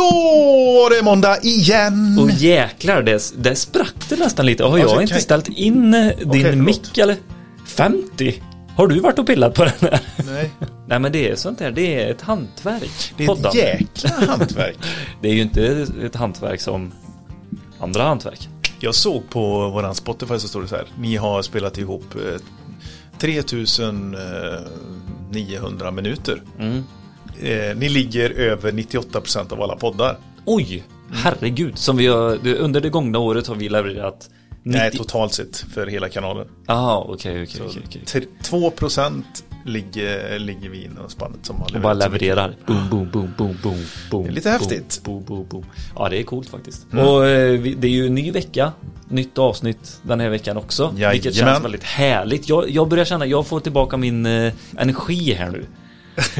Då är det måndag igen! Och jäklar, det, det sprack det nästan lite. Har Alltså, jag inte kan- ställt in eh, din förlåt. mick eller? 50? Har du varit och pillat på den här? Nej, Nej men det är sånt där, det är ett hantverk. det är ett Poddande. jäkla hantverk. Det är ju inte ett hantverk som andra hantverk. Jag såg på våran Spotify så står det så här. Ni har spelat ihop eh, 3900 minuter. Mm. Eh, ni ligger över 98% av alla poddar. Oj, herregud. Som vi har, under det gångna året har vi levererat 90... Nej, totalt sett för hela kanalen. Jaha, okej, okej, okej. okej. T- 2% ligger, ligger vi inom spannet som har Och bara levererat så mycket. levererar. Boom, boom, boom, boom, boom, boom. Det är lite boom, häftigt. Boom, boom, boom. Ja, det är coolt faktiskt. Mm. Och eh, det är ju en ny vecka. Nytt avsnitt den här veckan också. Jajamän. Vilket känns väldigt härligt. Jag, jag börjar känna, jag får tillbaka min eh, energi här nu.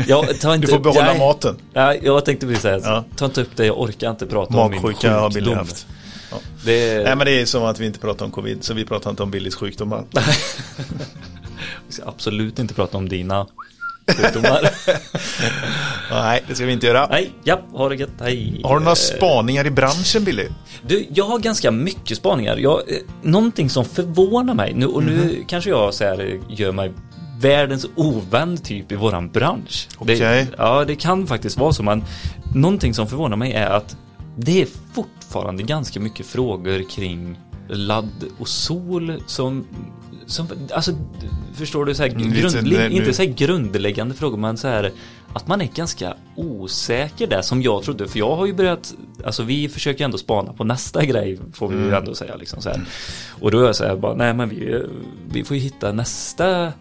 Jag inte Du får behålla nej. maten. Ja, jag tänkte precis säga, Ja. ta inte upp det, jag orkar inte prata om min Magsjuka har Billy sjukdom. haft. Ja. Det, Nej men det är som att vi inte pratar om covid så vi pratar inte om Billys sjukdomar. vi ska absolut inte prata om dina sjukdomar. Nej det ska vi inte göra. Nej, ja, ha det gött, hej. Har du några spaningar i branschen Billy? Du, jag har ganska mycket spaningar. Jag, eh, någonting som förvånar mig nu och nu kanske jag så här, eh, gör mig världens ovän typ i våran bransch. Okej. Det, ja, det kan faktiskt vara så. Men någonting som förvånar mig är att det är fortfarande ganska mycket frågor kring ladd och sol som som, alltså, förstår du, så här, Mm, lite grundlig, nu- inte så här grundläggande frågor, men så här att man är ganska osäker där som jag trodde, för jag har ju börjat, alltså vi försöker ändå spana på nästa grej, får vi Mm. ju ändå säga liksom så här. Och då är jag så här, bara, nej men vi, vi får ju hitta nästa,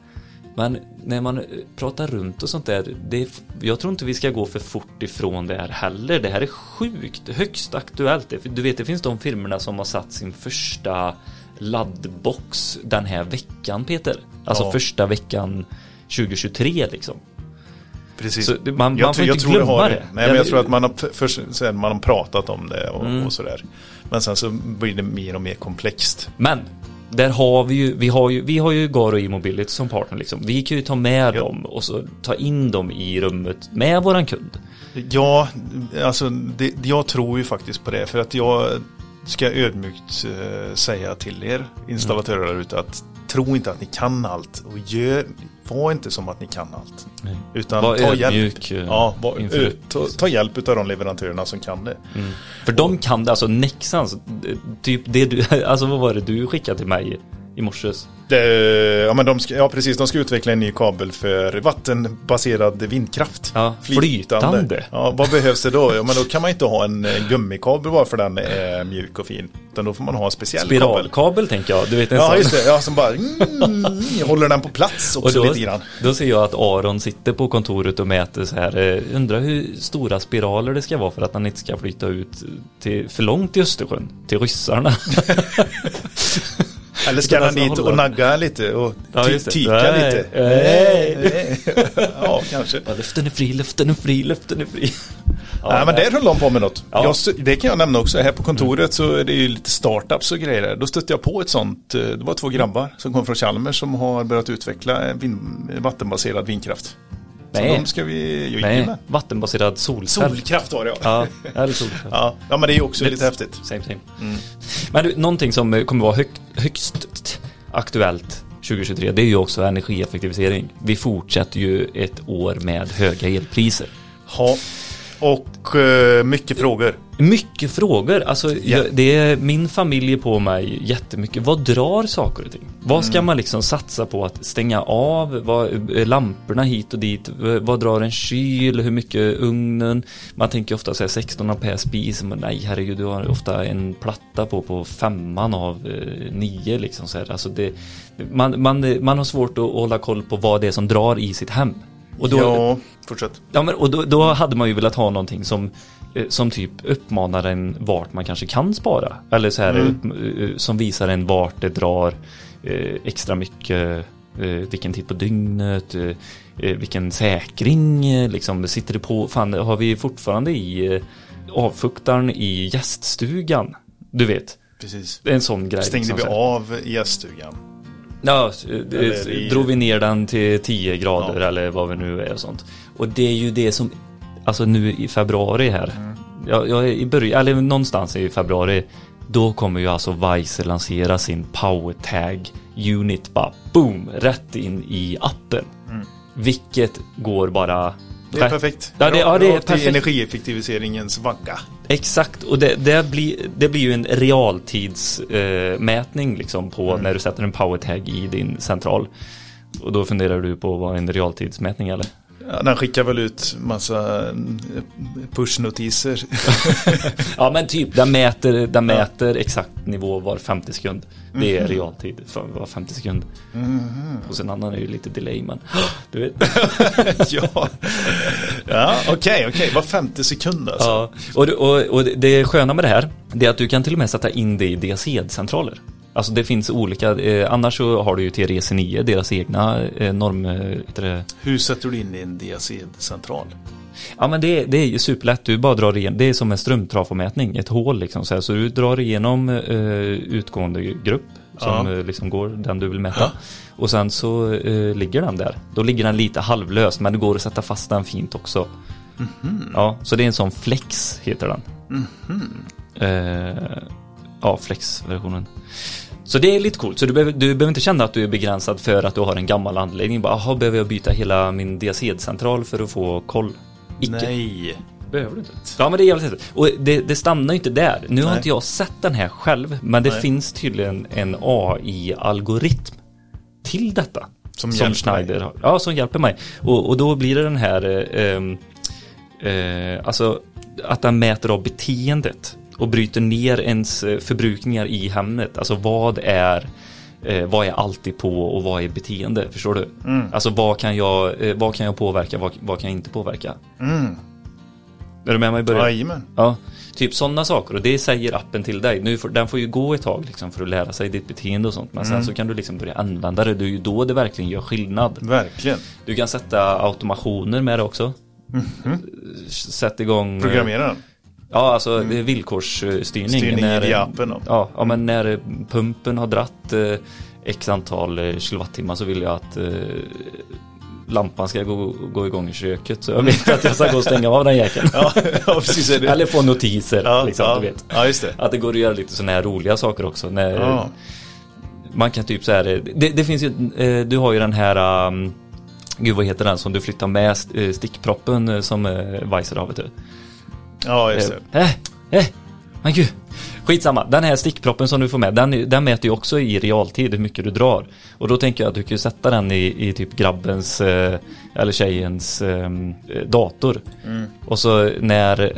men när man pratar runt och sånt där, det, är- jag tror inte vi ska gå för fort ifrån det här heller. Det här är sjukt, högst aktuellt. Det- Du vet, det finns de firmorna som har satt sin första laddbox den här veckan, Peter. Alltså Ja. första veckan 2023 liksom. Precis. Så det- man- jag man får tror, jag inte det glömma har det. Nej, men Jag- jag tror att man har, för, sen man har pratat om det och, Mm. och sådär. Men sen så blir det mer och mer komplext. Men där har vi ju, vi har ju, vi har ju Garo E-mobility som partner liksom. Vi kan ju ta med Ja. dem och så ta in dem i rummet med våran kund. Ja, alltså det, jag tror ju faktiskt på det. För att jag ska ödmjukt eh, säga till er installatörer där ute att tro inte att ni kan allt. Och gör, var inte som att ni kan allt. Nej. Utan Var ta hjälp. ödmjuk, eh, Ja, var, inför- ta, ta hjälp av de leverantörerna som kan det. För de kan det, alltså Nexans, typ det du, alltså vad var det du skickade till mig i morses? det ja, men de ska, ja, precis. De ska utveckla en ny kabel för vattenbaserad vindkraft. Ja, flytande. Ja, vad behövs det då? Ja, men då kan man inte ha en eh, gummikabel bara för den är mjuk och fin. Utan då får man ha en speciell kabel. Spiralkabel tänker jag, du vet en Ja, sån. just det. Ja, som bara mm, håller den på plats Och också då, lite grann. då ser jag att Aron sitter på kontoret och mäter så här, eh, undrar hur stora spiraler det ska vara för att han inte ska flytta ut till, för långt i Östersjön, till ryssarna. Eller ska han dit och nagga lite och Ja, tyka Nej, lite? nej. Ja, kanske. Ja, luften är fri, luften är fri, luften är fri. Ja, Nej men det höll de på med något. Ja. Jag, det kan jag nämna också. Här på kontoret så är det ju lite startups och grejer. där. Då stötte jag på ett sånt. eh, Det var två grabbar som kom från Chalmers som har börjat utveckla vind, vattenbaserad vindkraft. Så Nej. de ska vi ju Nej, med. vattenbaserad solcell. Solkraft var det ja. Ja, eller solcell. Ja, ja men det är ju också lite häftigt. Same, same. Men du, någonting som eh, kommer vara hög, högst aktuellt 2023, det är ju också energieffektivisering. Vi fortsätter ju ett år med höga elpriser. Ja. Och eh, mycket frågor. Mycket frågor, alltså Ja. jag, det är min familj är på mig jättemycket. Vad drar saker och ting? Vad ska man liksom satsa på att stänga av? Vad, eh, lamporna hit och dit? Vad drar en kyl? Hur mycket ugnen? Man tänker ofta säga 16 ampere spis, men nej herregud, du har ofta en platta på på femman av eh, nio liksom så här. Alltså det, man, man, man har svårt att hålla koll på vad det är som drar i sitt hem. Och då, ja, fortsätt. Ja, men och då, då hade man ju velat ha någonting som, eh, som typ uppmanar en vart man kanske kan spara. Eller så här, upp, eh, som visar en vart det drar eh, extra mycket, vilken tid på dygnet, vilken säkring, liksom, sitter det på, fan har vi fortfarande i avfuktaren i gäststugan? Du vet, Precis. en sån grej. Stängde liksom, vi av gäststugan. Ja, eh, Eller i- drog vi ner den till 10 grader Ja. eller vad vi nu är och sånt. Och det är ju det som, alltså nu i februari här, Mm. jag, jag i början, eller någonstans i februari, då kommer ju alltså Weiser lansera sin powertag unit bara boom, rätt in i appen. Mm. Vilket går bara Det är perfekt. Ja, det- ja, det är perfekt. energieffektiviseringens vagga. Exakt, och det, det, blir, det blir ju en realtidsmätning eh, liksom på när du sätter en powertag i din central. Och då funderar du på vad en realtidsmätning eller? Ja, den skickar väl ut massa eh, pushnotiser. Ja men typ, den mäter, den mäter exakt nivå var 50 sekund. Det är realtid för var 50 sekund. Hos en annan är ju lite delay men du vet. ja, ja okej, okej. Var 50 sekund alltså. Ja, och, och, och det- det sköna med det här, det är att du kan till och med sätta in det i DAC-centraler. Alltså det finns olika, eh, annars så har du ju TREC9, deras egna eh, norm... Eh, Hur sätter du in i en diacid-central? Ja men det, det är ju superlätt, du bara drar igenom, det är som en strömtrafomätning, ett hål liksom så, här. så du drar igenom eh, utgående grupp som Ja. eh, liksom går, den du vill mäta. Ja. Och sen så eh, ligger den där. Då ligger den lite halvlös men det går att sätta fast den fint också. Mhm. Ja, så det är en sån flex heter den. Eh, ja, flex-versionen. Så det är lite coolt, så du behöver, du behöver inte känna att du är begränsad för att du har en gammal anläggning. Bara, aha, behöver jag byta hela min diacid-central för att få koll? Icke. Nej. Behöver du inte. Ja men det är jävligt häftigt. Och det, det stannar ju inte där. Nu har Nej. inte jag sett den här själv, men det Nej. finns tydligen en AI-algoritm till detta. Som som Schneider har. Ja, som hjälper mig. Och, och då blir det den här, eh, ehm, eh, alltså att den mäter av beteendet och bryter ner ens eh, förbrukningar i hemmet. Alltså vad är Eh, vad är alltid på och vad är beteende? Förstår du? Mm. Alltså vad kan jag, eh, vad kan jag påverka, vad, vad kan jag inte påverka? Mm. Är du med mig i början? Jajamän. Ja, typ sådana saker och det säger appen till dig. Nu får, den får ju gå ett tag liksom för att lära sig ditt beteende och sånt. Men Mm. sen så kan du liksom börja använda det. Det är ju då det verkligen gör skillnad. Verkligen. Du kan sätta automationer med det också. Sätt igång... eh, Programmera den. Ja, alltså det är villkorsstyrning. Styrning när, i appen. Ja, ja, men när eh, pumpen har dratt eh, x antal eh, kilowattimmar så vill jag att eh, lampan ska gå, gå igång i köket. Så jag vet att jag ska gå och stänga av den jäkeln. Ja, ja precis. Eller få notiser, ja, liksom, ja. du vet. ja, det. Att det går att göra lite sådana här roliga saker också. När. Man kan typ så här, det, det finns ju, eh, du har ju den här, um, gud vad heter den som du flyttar med st- eh, stickproppen eh, som eh, Weiser har vet du. Ja, just det. Eh, eh, men gud. Skitsamma, den här stickproppen som du får med, den, den mäter ju också i realtid hur mycket du drar. Och då tänker jag att du kan sätta den i, i typ grabbens eh, eller tjejens eh, dator. Och så när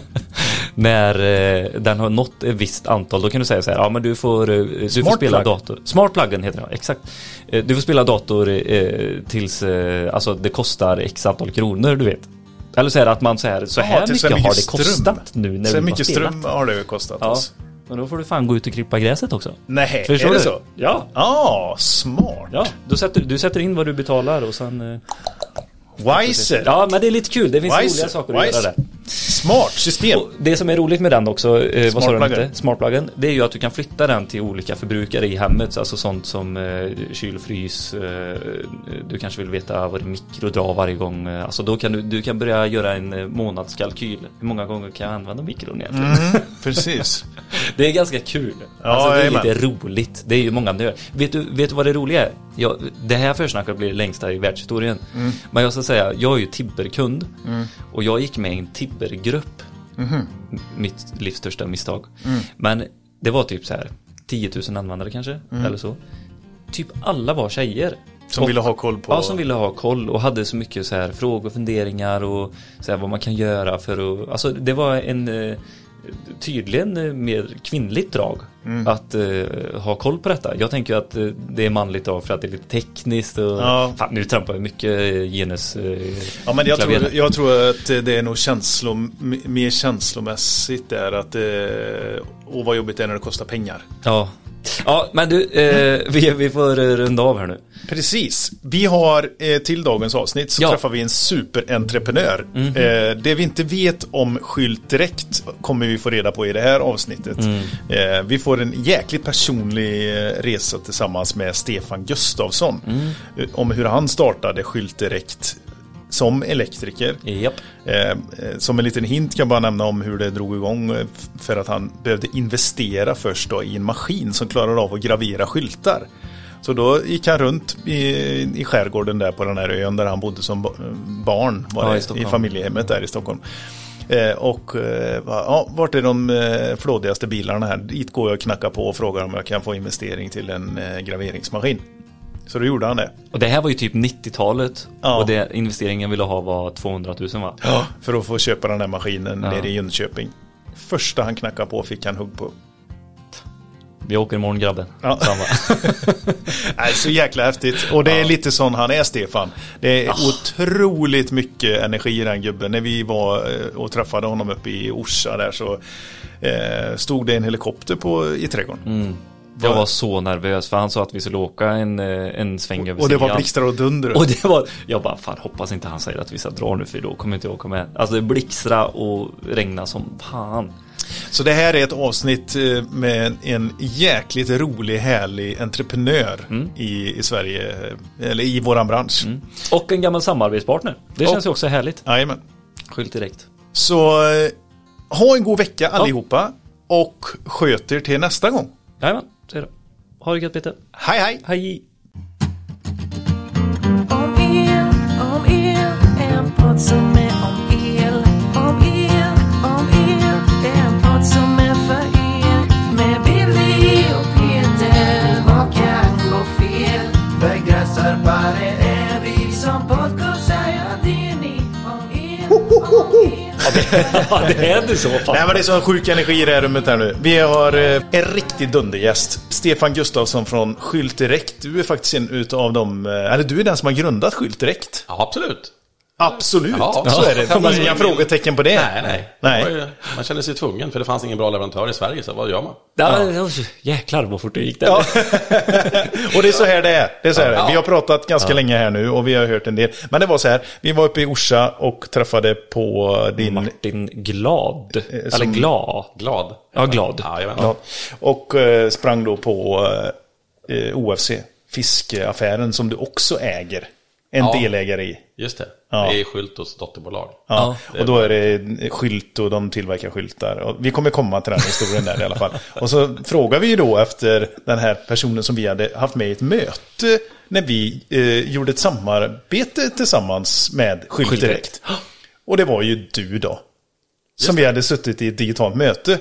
när eh, den har nått ett visst antal, då kan du säga så här, ja men du får, eh, du får Smart spela plug. dator. Smart pluggen heter det, exakt. Eh, Du får spela dator eh, tills, eh, alltså det kostar x antal kronor, du vet. Eller så är det att man säger så Ja, här mycket, här har mycket det kostat ström. nu när Så vi mycket ström har det kostat Ja, oss. men då får du fan gå ut och klippa gräset också. Nej, Förstår är det du? så? Ja. Ja, smart. Ja, då sätter, du sätter in vad du betalar och sen... Wiser. Ja, men det är lite kul. Det finns Wiser, roliga saker att wiser. göra där. Smart system. Och det som är roligt med den också, eh, vad sa du den Smartpluggen. Det är ju att du kan flytta den till olika förbrukare i hemmet. Alltså sånt som eh, kyl, frys. Eh, du kanske vill veta vad det mikro drar varje gång. Eh, Alltså då kan du, du kan börja göra en eh, månadskalkyl. Hur många gånger kan jag använda mikron egentligen? Mm, precis. Det är ganska kul. Ja, alltså det är jajamän. lite roligt. Det är ju många nördar. Vet du, vet du vad det roliga är? Jag, det här försnacket blir det längsta i världshistorien. Mm. Men jag ska säga, jag är ju Tibber-kund. Och jag gick med i en Tibber-grupp. Mhm. Mitt livs största misstag. Mm. Men det var typ så här 10 000 användare kanske, eller så. Typ alla var tjejer. Mm. Som Och- ville ha koll på... Ja, som ville ha koll och hade så mycket så här frågor, funderingar och så här vad man kan göra för att... Alltså det var en eh, tydligen eh, mer kvinnligt drag Mm. att eh, ha koll på detta. Jag tänker att eh, det är manligt drag för att det är lite tekniskt och... Ja. Fan, nu trampar jag mycket genus... Eh, Ja men jag tror, jag tror att det är nog känslom, mer känslomässigt där att och vad jobbigt det är när det kostar pengar. Ja. Ja, men du, eh, vi, vi får eh, runda av här nu. Precis. Vi har eh, till dagens avsnitt så Ja. träffar vi en superentreprenör. Eh, det vi inte vet om Skylt direkt kommer vi få reda på i det här avsnittet. Eh, vi får en jäkligt personlig eh, resa tillsammans med Stefan Gustafsson. Eh, om hur han startade Skylt direkt som elektriker. Japp. Eh, eh, som en liten hint kan jag bara nämna om hur det drog igång. eh, För att han behövde investera först då i en maskin som klarade av att gravera skyltar. Så då gick han runt i, i skärgården där på den här ön där han bodde som ba- barn. Var Ja, i i, familjehemmet där i Stockholm. Eh, och eh, ja, vart är de eh, flådigaste bilarna här? Dit går jag och knackar på och frågar om jag kan få investering till en eh, graveringsmaskin. Så då gjorde han det. Och det här var ju typ 90-talet. Ja. Och det investeringen ville ha var 200 000 va? Ja, för att få köpa den här maskinen Ja. nere i Jönköping. Första han knackade på fick han hugg på. Vi åker imorgon grabben. Ja. Nej, så jäkla häftigt. Och det är lite sån han är, Stefan. Det är otroligt mycket energi i den gubben. När vi var eh, och träffade honom uppe i Orsa där så eh, stod det en helikopter på, i trädgården. Jag var så nervös för han sa att vi skulle åka en, eh, en sväng över Och det var blixtar och dunder. Och det var, jag bara fan hoppas inte han säger att vi ska dra nu för då kommer inte jag åka med. Alltså det blixtra och regna som fan. Så det här är ett avsnitt eh, med en jäkligt rolig, härlig entreprenör Mm. i, i Sverige, eh, eller i våran bransch. Och en gammal samarbetspartner. Det känns Och- ju också härligt. Jajamän. Skylt direkt. Så ha en god vecka allihopa och sköt er till nästa gång. Jajamän, så är det. Ha det gött Peter. Hej hej! Hej! Om el, om el, en podd som är om el. Ja, det är det så fan. Nej men det är så sjuk energi i det här rummet här nu. Vi har eh, en riktig dundergäst. Stefan Gustafsson från Skylt Direkt. Du är faktiskt en utav dem, eh, eller du är den som har grundat Skylt Direkt. Ja, absolut. Absolut, Ja. så är det. Ja, men- Inga frågetecken på det. Nej, nej. Nej. Det ju- Man känner sig tvungen, för det fanns ingen bra leverantör i Sverige, så vad gör man? Ja. Jäklar vad fort det gick där. Ja. och det är så här det är. Det är så här det är. Ja. Vi har pratat ganska länge här nu och vi har hört en del. Men det var så här, vi var uppe i Orsa och träffade på din... Martin Glad. Eller som- Glad. Glad. Ja, glad. Ja, jajamän. Ja. Och eh, sprang då på eh, OFC, fiskeaffären som du också äger. En Ja. delägare i. Just det. Ja. Det är Schultos dotterbolag. Ja, Ja. och då är det skylt och de tillverkar skyltar. Och vi kommer komma till den historien där i alla fall. Och så frågar vi ju då efter den här personen som vi hade haft med i ett möte när vi eh, gjorde ett samarbete tillsammans med Skylt Skylt Direkt. Och det var ju du då. Som vi hade suttit i ett digitalt möte.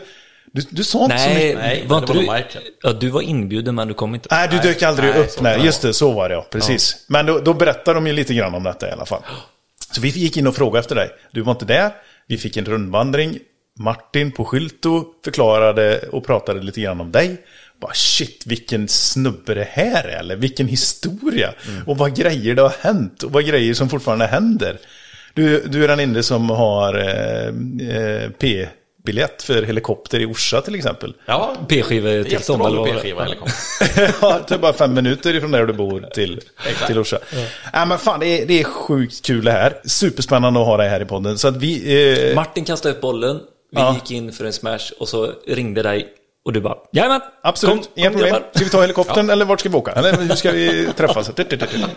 Du, du sa inte så mycket. Nej, var det inte var du... Michael. Ja, du var inbjuden men du kom inte. Nej, du Nej, dök aldrig nej, upp. Nej, det just det, så var det ja. Precis. Men då, då berättade de ju lite grann om detta i alla fall. Så vi gick in och frågade efter dig. Du var inte där. Vi fick en rundvandring. Martin på Skylto förklarade och pratade lite grann om dig. Bara shit, vilken snubbe det här är, eller vilken historia. Och vad grejer det har hänt och vad grejer som fortfarande händer. Du, du är den enda som har eh, eh, P-biljett för helikopter i Orsa till exempel. Ja, med var det? P-skiva helikopter. ja, det är bara fem minuter ifrån där du bor till, till Orsa. Ja. men fan, det är, det är sjukt kul det här. Superspännande att ha dig här i podden. Så att vi... Eh, Martin kastade upp bollen, vi Ja. gick in för en smash och så ringde dig och du bara Jajamän! absolut, kom, inga kom, problem. grabbar." Ska vi ta helikoptern eller vart ska vi åka? Eller hur ska vi träffas?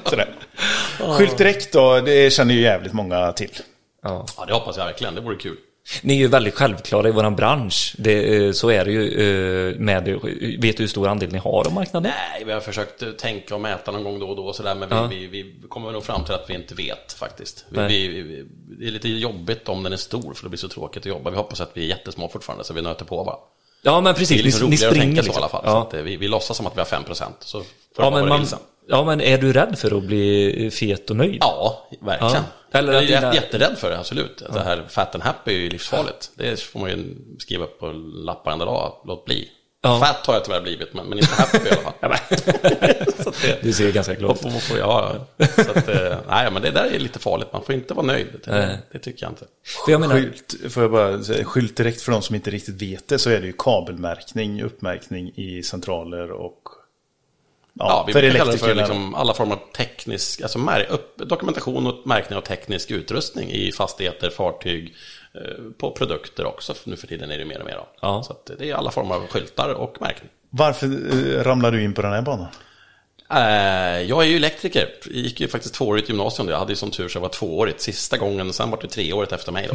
Sådär. Skylt direkt då, det känner ju jävligt många till. Ja. Ja, det hoppas jag verkligen. Det vore kul. Ni är ju väldigt självklara i våran bransch. Det, eh, så är det ju eh, med, vet du hur stor andel ni har av marknaden? Nej, vi har försökt eh, tänka och mäta någon gång då och då och sådär, men vi, Ja. vi, vi kommer nog fram till att vi inte vet faktiskt. Vi, vi, det är lite jobbigt om den är stor, för det blir så tråkigt att jobba. Vi hoppas att vi är jättesmå fortfarande, så vi nöter på bara. Ja men Det precis, är liksom ni, ni roligare att springer tänka så liksom. i alla fall. Så Ja. eh, vi, vi låtsas som att vi har 5%, så får Ja, men man, vilsen. ja men är du rädd för att bli fet och nöjd? Ja, verkligen. Ja. Eller jag är dina- jätterädd för det, absolut. Det här fat and happy är ju livsfarligt. Det får man ju skriva på lappar en dag, låt bli. Ja. Fat har jag tyvärr blivit, men, men inte happy i alla fall. Ja, det, Du ser ganska glad ut. jag? Så att, eh, nej, men det där är lite farligt. Man får inte vara nöjd. Det, det tycker jag inte. För jag menar, Skylt, får jag bara säga, skylt direkt för de som inte riktigt vet det så är det ju kabelmärkning, uppmärkning i centraler och ja, vi för brukar kalla det för liksom alla former av teknisk, alltså dokumentation och märkning av teknisk utrustning i fastigheter, fartyg, eh, på produkter också. Nu för tiden är det mer och mer. Ja. Så det är alla former av skyltar och märkning. Varför eh, ramlar du in på den här banan? Eh, jag är ju elektriker. Jag gick ju faktiskt tvåårigt gymnasium. Jag hade ju som tur så jag var tvåårigt sista gången. Sen var det treårigt efter mig då.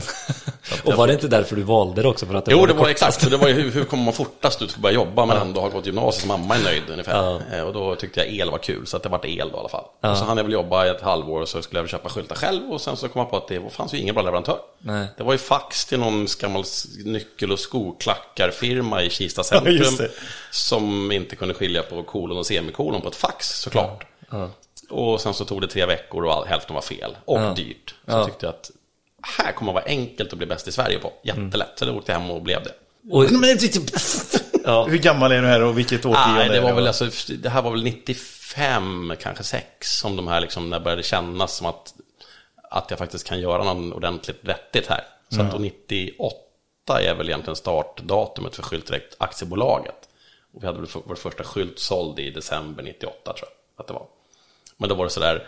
Och var det inte därför du valde det också? För att det Jo, var det var kortast? exakt. För det var ju hur, hur kommer man fortast ut för att börja jobba men ändå ha gått gymnasiet så mamma är nöjd ungefär. Eh, Och då tyckte jag el var kul, så att det vart el då i alla fall. Och så hann jag väl jobba i ett halvår och så skulle jag väl köpa skyltar själv och sen så kom jag på att det fanns ju ingen bra leverantör. Nej. Det var ju fax till någon gammal nyckel och skoklackarfirma i Kista Ja, centrum det. Som inte kunde skilja på kolon och semikolon på ett fax såklart. Och sen så tog det tre veckor och all, hälften var fel och dyrt. Så jag tyckte jag att här kommer vara enkelt att bli bäst i Sverige på. Jättelätt. Så då åkte jag hem och blev det. Och, Ja. Hur gammal är du här och vilket årtionde Nej, det var väl alltså, det här var väl 95, kanske 6, som de här liksom, när det började kännas som att, att jag faktiskt kan göra något ordentligt vettigt här. Så att då 98 är väl egentligen startdatumet för Skyltdirekt aktiebolaget. Vi hade väl vår första skylt såld i december 98 tror jag att det var. Men då var det sådär,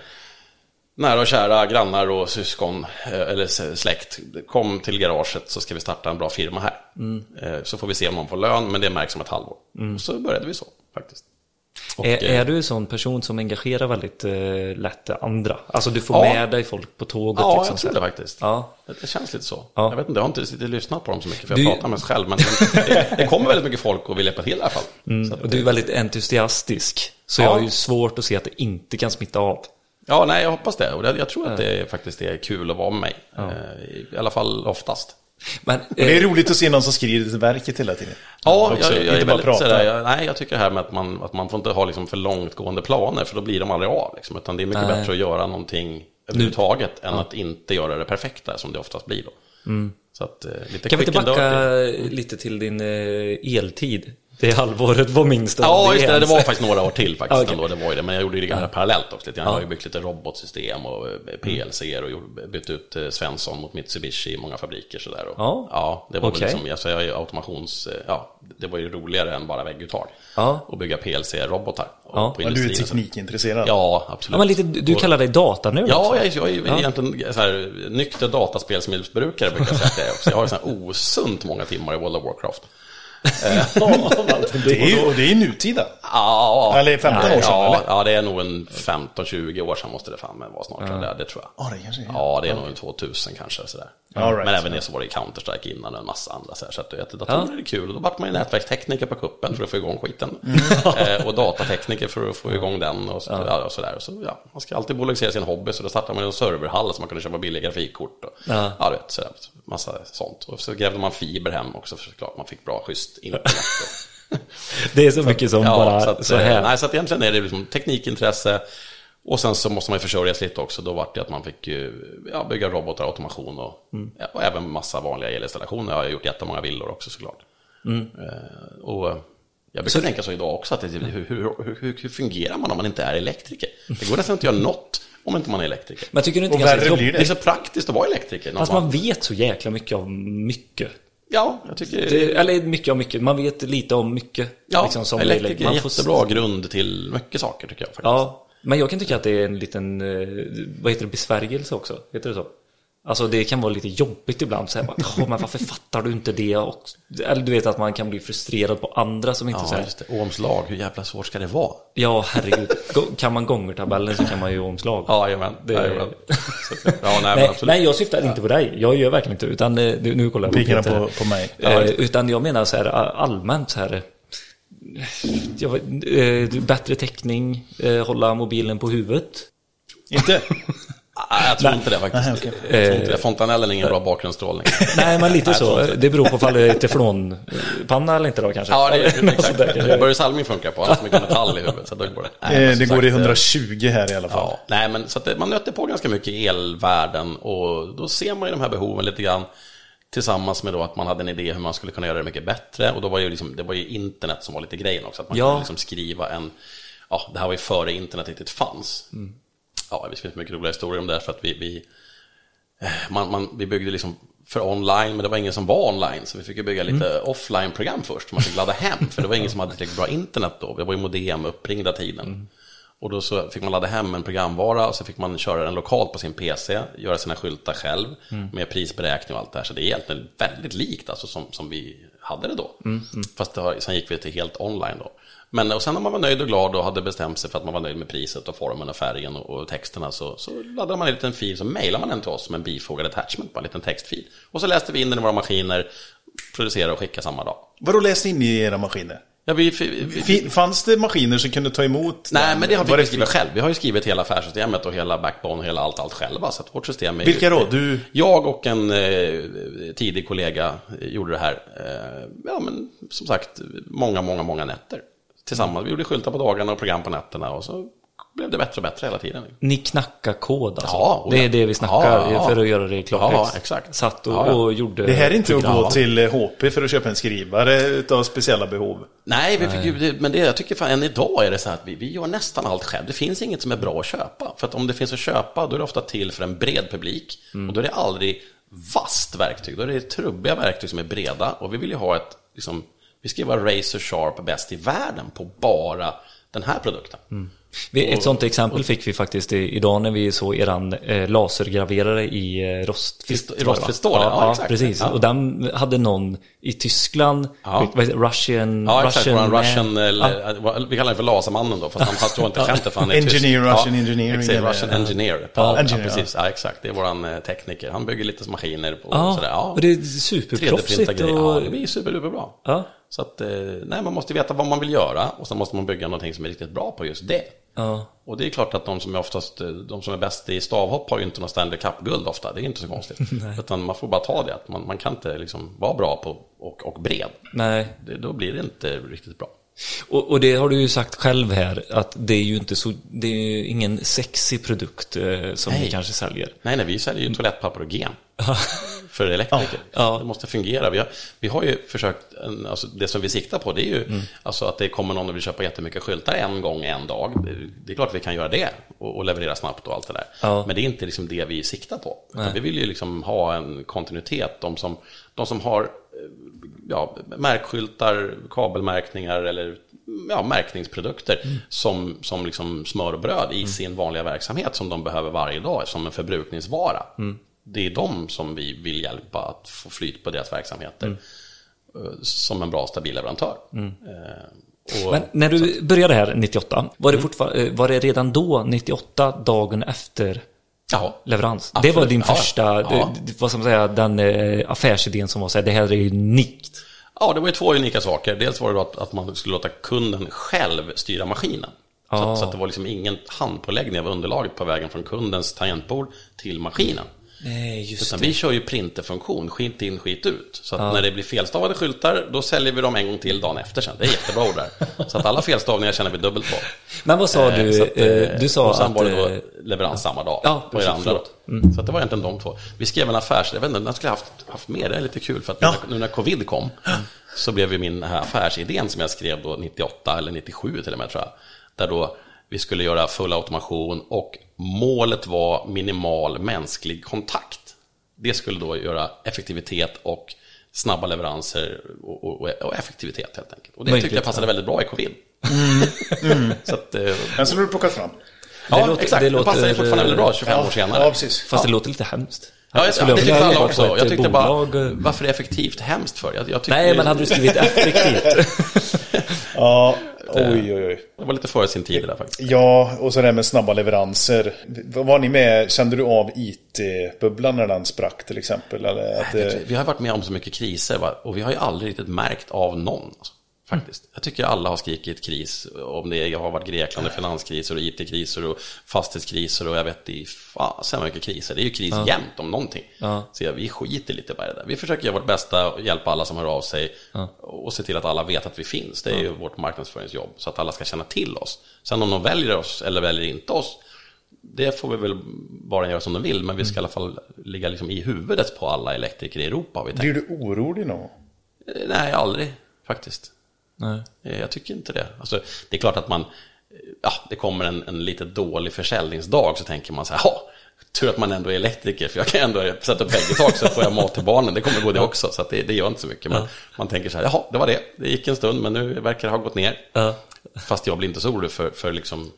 nära och kära grannar och syskon eh, eller släkt kom till garaget så ska vi starta en bra firma här. Eh, Så får vi se om någon får lön, men det märks om ett halvår. Och så började vi så faktiskt. Och, är, eh, är du en sån person som engagerar väldigt eh, lätt andra? Alltså du får Ja. med dig folk på tåget Ja, liksom, jag tror det faktiskt. Ja. Det, känns lite så. Ja. Jag vet inte, jag har inte riktigt lyssnat på dem så mycket för jag Du- pratar mest själv. Men, det, det kommer väldigt mycket folk och vill hjälpa till i alla fall. Så att, Och du är väldigt entusiastisk. Så Ja. jag har ju svårt att se att det inte kan smitta av. Ja, nej, jag hoppas det. Och jag tror att det faktiskt är kul att vara med mig. Eh, I alla fall oftast. Men, Det är eh, roligt att se någon som skriver till verket hela tiden. Ja, Också, jag, jag är inte bara väldigt sådär, jag, nej, jag tycker det här med att man, att man får inte ha liksom för långtgående planer, för då blir de aldrig av. Liksom, utan det är mycket Nej. bättre att göra någonting överhuvudtaget än att inte göra det perfekta, som det oftast blir då. Så att, eh, lite kan vi inte backa lite till din eh, eltid? Det halvåret var minst Ja, just det. Det var faktiskt några år till faktiskt. Okej. ändå, det var det. Men jag gjorde det gärna parallellt också. Jag Ja. har ju byggt lite robotsystem och eh, PLC och gjort- bytt ut eh, Svensson mot Mitsubishi i många fabriker. Sådär. Och, Ja. ja, det var väl liksom, alltså, jag är automations... eh, Ja, det var ju roligare än bara vägguttag. Ja. Och bygga PLC-robotar. Ja. på du är teknikintresserad. Ja, absolut. Ja, men lite, du kallar dig datanörd Ja, också. jag är, jag är ju egentligen så här, nykter dataspelsmilsbrukare brukar jag säga att jag är också. Jag har så här osunt många timmar i World of Warcraft. Det är ju, det är nutida. Ja, Eller 15 år sedan, ja, eller? Ja, det är nog en 15-20 år sedan måste det fan vara snart. Det, det tror jag. Ja, det kanske är. Ja, det är nog en 2000 kanske. Sådär. All right, Men även så. det så var det Counter-Strike innan och en massa andra. Så, här, så att du vet, datorer är kul. Och då vart man ju nätverkstekniker på kuppen för att få igång skiten. eh, och datatekniker för att få igång den. Och, så, ja. och sådär. Så, ja, man ska alltid bolagisera sin hobby. Så då startade man en serverhall så man kunde köpa billiga grafikkort. Och, Ja. ja. du vet, sådär, massa sånt. Och så grävde man fiber hem också för såklart man fick bra schysst internet. Och, Det är så mycket som Ja, bara så, så, att, eh, här. Nej, så att egentligen är det liksom teknikintresse och sen så måste man ju försörjas lite också. Då vart det att man fick ja, bygga robotar, automation och, ja, och även massa vanliga elinstallationer. Jag har gjort jättemånga villor också såklart. Eh, och jag brukar tänka så idag också, att det, hur, hur, hur, hur fungerar man om man inte är elektriker? Det går nästan inte att göra något om inte man är elektriker. Men tycker du inte Och det är ganska jobbigt? Det är så praktiskt att vara elektriker. Fast man, man vet så jäkla mycket om mycket. Ja, jag tycker... Det, eller mycket om mycket, man vet lite om mycket. ja, liksom, som elektriker är en får- jättebra grund till mycket saker tycker jag. Faktiskt. Ja, men jag kan tycka att det är en liten, eh, vad heter det, besvärjelse också? Heter det så? Alltså det kan vara lite jobbigt ibland, så här, bara, "Åh, men varför fattar du inte det? Och, eller du vet att man kan bli frustrerad på andra som inte Ja, säger just det. Ohms lag, hur jävla svårt ska det vara? Ja, herregud. Kan man gångertabellen så kan man ju omslag. Ja, jajamän. Det- jajamän. Så att- Ja, nej, nej, absolut. nej, jag syftar inte på dig. Jag gör verkligen inte utan eh, nu kollar jag Pekar Peter. på, på mig. Eh, utan jag menar så här allmänt så här. Jag, eh, bättre täckning, hålla mobilen på huvudet. Inte? Jag tror inte det faktiskt. Nej, okej. Jag tror inte det. Fontanellen är ingen bra bakgrundsstrålning. Nej, men lite Nej, så. Det beror på ifall det är teflonpanna eller inte då kanske. Ja, det är exakt. Börje Salming funkar på, han har så mycket metall i huvudet. Så då går det. Nej, men Eh, det går i sagt, eh, 120 här i alla fall. Ja, nej men så att det, man nöter på ganska mycket i elvärlden och då ser man ju de här behoven lite grann tillsammans med då att man hade en idé hur man skulle kunna göra det mycket bättre och då var ju liksom, det var ju internet som var lite grejen också, att man Ja. kunde liksom skriva en, ja det här var ju före internet riktigt fanns. Ja, det finns mycket roliga historier om det för att vi, vi eh, man, man, vi byggde liksom för online, men det var ingen som var online, så vi fick bygga lite offline-program först, man fick ladda hem, för det var ingen som hade tillräckligt bra internet då, det var ju modem, uppringda tiden. Och då så fick man ladda hem en programvara och så fick man köra den lokalt på sin PC, göra sina skyltar själv med prisberäkning och allt det här. Så det är egentligen väldigt likt alltså som, som vi hade det då. Fast det har, sen gick vi till helt online då. Men och sen när man var nöjd och glad och hade bestämt sig för att man var nöjd med priset och formen och färgen och, och texterna så, så laddade man en liten fil så mejlade man den till oss som en bifogad attachment, bara en liten textfil. Och så läste vi in den i våra maskiner, producerade och skickade samma dag. Vadå läste in i era maskiner? Ja, vi, vi, Fanns det maskiner som kunde ta emot nej, den? men det har vi skrivit själv. Vi har ju skrivit hela affärssystemet och hela backbone och hela allt, allt själva. Så att vårt system är Vilka ju, då? Du? Jag och en eh, tidig kollega gjorde det här, eh, ja men som sagt, många, många, många nätter. Tillsammans, vi gjorde skyltar på dagarna och program på nätterna och så blev det bättre och bättre hela tiden. Ni knackar kod alltså? Ja, det är det vi snackar Ja, ja. för att göra det i klartext? Ja, exakt. Satt och, Ja, ja. och gjorde... Det här är inte att gå till eh, HP för att köpa en skrivare utav speciella behov. Nej, vi fick ju, men det, jag tycker fan än idag är det så här att vi, vi gör nästan allt själv. Det finns inget som är bra att köpa. För att om det finns att köpa, då är det ofta till för en bred publik. Och då är det aldrig vasst verktyg. Då är det trubbiga verktyg som är breda. Och vi vill ju ha ett, liksom, vi ska ju vara Razer Sharp bäst i världen på bara den här produkten. Vi- Ett sånt exempel fick vi faktiskt idag när vi såg eran eh, lasergraverare i eh, rostfritt. I rostfritt stål, ja, ja, ja, exakt. precis. Ja. Och den hade någon i Tyskland, Ja. Russian... Ja, exakt. Russian, Russian, Russian eh, eller, vi kallar den för Lasermannen då, fast han förstår inte skämtet för han är tysk. Engineer, Russian engineering Exakt, eller- Russian engineer. Ja, Ja, engineer, precis. Ja, exakt. Det är våran eh, tekniker. Han bygger lite maskiner och Ja, sådär. Ja, och det är 3D-printa superproffsigt. grejer. Ja, Och, det blir superduperbra. ja, Så att, eh, nej, man måste veta vad man vill göra och sen måste man bygga någonting som är riktigt bra på just det. ja. Och det är klart att de som är oftast, eh, de som är bäst i stavhopp har ju inte någon Stanley Cup-guld ofta, det är inte så konstigt. Utan man får bara ta det, att man, man kan inte liksom vara bra på och, och bred. Nej, Det, då blir det inte riktigt bra. och, och det har du ju sagt själv här, att det är ju inte så, det är ju ingen sexig produkt eh, som Nej. ni kanske säljer. Nej, nej, vi säljer ju toalettpapper och gem. för elektriker. Ja. Det måste fungera. Vi har, vi har ju försökt, alltså det som vi siktar på det är ju Mm. alltså att det kommer någon och vill köpa jättemycket skyltar en gång en dag. Det, det är klart att vi kan göra det och, och leverera snabbt och allt det där. Ja. Men det är inte liksom det vi siktar på. Vi vill ju liksom ha en kontinuitet. De som, de som har ja, märkskyltar, kabelmärkningar eller ja, märkningsprodukter Mm. som, som liksom smör och bröd i sin vanliga verksamhet som de behöver varje dag som en förbrukningsvara. Mm. Det är de som vi vill hjälpa att få flyt på deras verksamheter Mm. eh, som en bra stabil leverantör. Eh, och, Men när du började här 98, var det, fortfar- eh, var det redan då 98 dagen efter ja, leverans? Det Absolut. var din första, ja. vad ska man säga, den affärsidén som var så här, det här är unikt. Ja, det var ju två unika saker. Dels var det då att, att man skulle låta kunden själv styra maskinen. Så, att, så att det var liksom ingen handpåläggning av underlaget på vägen från kundens tangentbord till maskinen. Nej, just Utan vi kör ju printerfunktion, skit in, skit ut. Så att när det blir felstavade skyltar, då säljer vi dem en gång till dagen efter sen. Det är jättebra ord där. Så att alla felstavningar känner vi dubbelt på. Men vad sa Eh, du? att, eh, eh, du sa och sen att... var det då eh, leverans samma dag. Ja, det precis, andra. Mm. Så att det var egentligen de två. Vi skrev en affärs... Jag vet inte, den skulle haft, haft med. Det är lite kul för att Ja. nu när covid kom så blev ju min här affärsidén som jag skrev då 98 eller 97 till och med tror jag. Där då vi skulle göra full automation och målet var minimal mänsklig kontakt. Det skulle då göra effektivitet och snabba leveranser och, och, och effektivitet helt enkelt. Och det Möjligt, tyckte jag passade väldigt bra i covid. så att, eh, Den som du har plockat fram. Ja, Det låter- exakt. det Det, passar ju låter- fortfarande väldigt bra 25 år senare. Ja, precis. Fast det låter lite hemskt. Ja, jag, Skulle ja, det tyckte alla också. Jag tyckte bolag, bara, eh, varför är det effektivt hemskt för? Jag, jag tyckte, Nej, men hade du skrivit effektivt? Ja, oj, oj, oj. Det var lite före sin tid där faktiskt. Ja, och så det här med snabba leveranser. Var ni med, kände du av IT-bubblan när den sprack till exempel? Eller att, det- Vi har varit med om så mycket kriser va? och vi har ju aldrig riktigt märkt av någon. Alltså, faktiskt. Jag tycker alla har skrikit kris. Om det har varit Grekland och finanskriser och IT-kriser och fastighetskriser och jag vet i fasen mycket kriser. Det är ju kris jämt om någonting. Ja. Så ja, vi skiter lite bara i det där. Vi försöker göra vårt bästa och hjälpa alla som hör av sig och se till att alla vet att vi finns. Det är ju vårt marknadsföringsjobb. Så att alla ska känna till oss. Sen om de väljer oss eller väljer inte oss det får vi väl bara göra som de vill, men vi ska i alla fall ligga liksom i huvudet på alla elektriker i Europa. Vi. Blir du orolig någon? Eh, Nej, aldrig faktiskt. Nej. Eh, Jag tycker inte det. Alltså, det är klart att man, eh, ja, det kommer en, en lite dålig försäljningsdag så tänker man så här, ja, tur att man ändå är elektriker för jag kan ändå sätta upp vägguttag så får jag mat till barnen, det kommer gå det också, så det, det gör inte så mycket. Men man tänker så här, jaha, det var det, det gick en stund men nu verkar det ha gått ner. Ja. Fast jag blir inte så orolig för, för liksom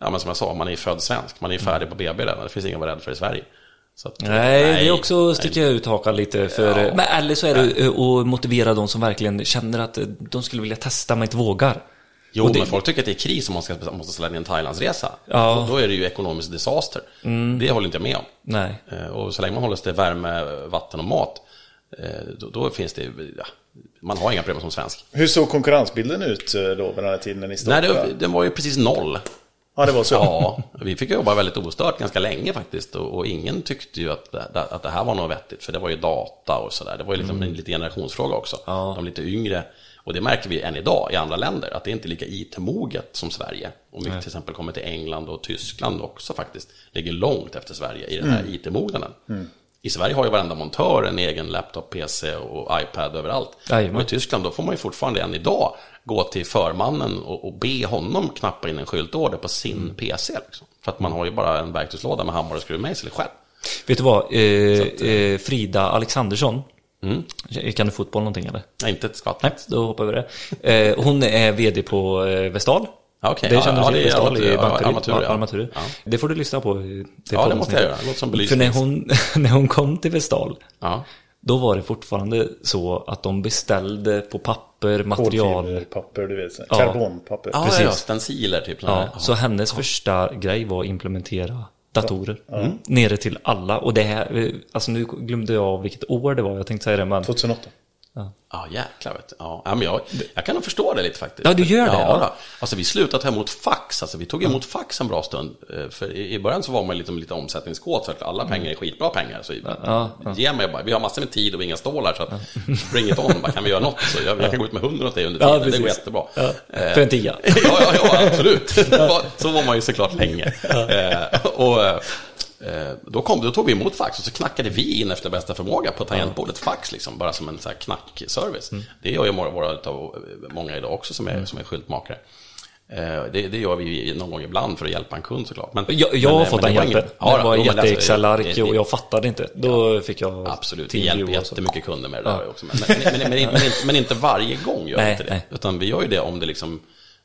ja men som jag sa, man är född svensk, man är färdig på BB redan, det finns ingen att vara rädd för i Sverige. Så att, Nej, det är också att sticka ut hakan lite för... Ja. Men eller så är det eh, att motivera de som verkligen känner att eh, de skulle vilja testa men inte vågar. Jo, det- men folk tycker att det är kris om man ska, måste ställa in en Thailandsresa. Ja. Mm. Då är det ju ekonomisk disaster. Det håller inte jag med om. Nej. Eh, Och så länge man håller sig till värme, vatten och mat, eh, då, då finns det, ja, man har inga problem som svensk. Hur såg konkurrensbilden ut eh, då vid den här tiden när ni Nej, startade? det, den var ju precis noll. Ja, det var så. Ja, vi fick jobba väldigt ostört ganska länge faktiskt. Och, och ingen tyckte ju att, det- att det här var något vettigt, för det var ju data och sådär. Det var ju liksom en lite generationsfråga också. Ja. De lite yngre, och det märker vi än idag i andra länder, att det är inte lika IT-moget som Sverige. Om vi till exempel kommer till England och Tyskland också faktiskt, ligger långt efter Sverige i den här IT-mognaden. I Sverige har ju varenda montör en egen laptop, PC och iPad överallt. Jajamän. Och i Tyskland då får man ju fortfarande än idag gå till förmannen och, och be honom knappa in en skyltorder på sin PC. Liksom. För att man har ju bara en verktygslåda med hammare och skruvmejsel själv. Vet du vad? Eh, eh, Frida Alexandersson. Mm. Kan du fotboll någonting eller? Nej, inte ett skvatt. Nej, då hoppar vi det. Eh, hon är VD på eh, Vestal. Ja, okej. Det Ja, känner ja, du till? det är armatur- i ja, Bankeryd? armatur, ja. armatur. Ja. Det får du lyssna på. Det Ja, det måste jag göra. Det låter som För när belysning. hon, när hon kom till Vestal, Ja. Då var det fortfarande så att de beställde på papper, material. Kolfiberpapper, du vet. Ja. Karbonpapper. Ja, Precis. ja, stenciler typ. Ja, Ja, så hennes första grej var att implementera datorer. Mm. Nere till alla. Och det här, eh, alltså nu glömde jag av vilket år det var, jag tänkte säga det, men 2008. Ja, jäklar vet du. Ja, ja, men jag, jag kan nog förstå det lite faktiskt. Ja, du gör det, Ja, ja. Alltså vi slutade ta emot fax. Alltså vi tog emot fax en bra stund. Eh, För i början så var man lite, lite omsättningskåt så att alla pengar är skitbra pengar. Så ja, ge mig bara, vi har massor med tid och inga stålar så att bring it on, bara, kan vi göra något? Så jag, jag kan gå ut med hunden åt dig under Ja, tiden, det precis. går jättebra. Ja, Eh, för en tia. ja, ja, ja, absolut. Det Så var man ju såklart länge. Eh, och, då, kom, då tog vi emot fax och så knackade vi in efter bästa förmåga på tangentbordet fax, liksom, bara som en så här knackservice. Det gör ju många, våra, utav, många idag också som är, som är skyltmakare. Eh, Det, det gör vi någon gång ibland för att hjälpa en kund såklart. Men, Jag, jag men, har eh, fått den hjälpen. Ja, det var jo, men alltså, jätte-Excel-ark och jag fattade inte. Då fick jag Absolut, vi hjälper jättemycket kunder med det där också. Men, men, men, inte, varje gång gör vi Nej, inte det. nej. Utan vi gör ju det om det liksom,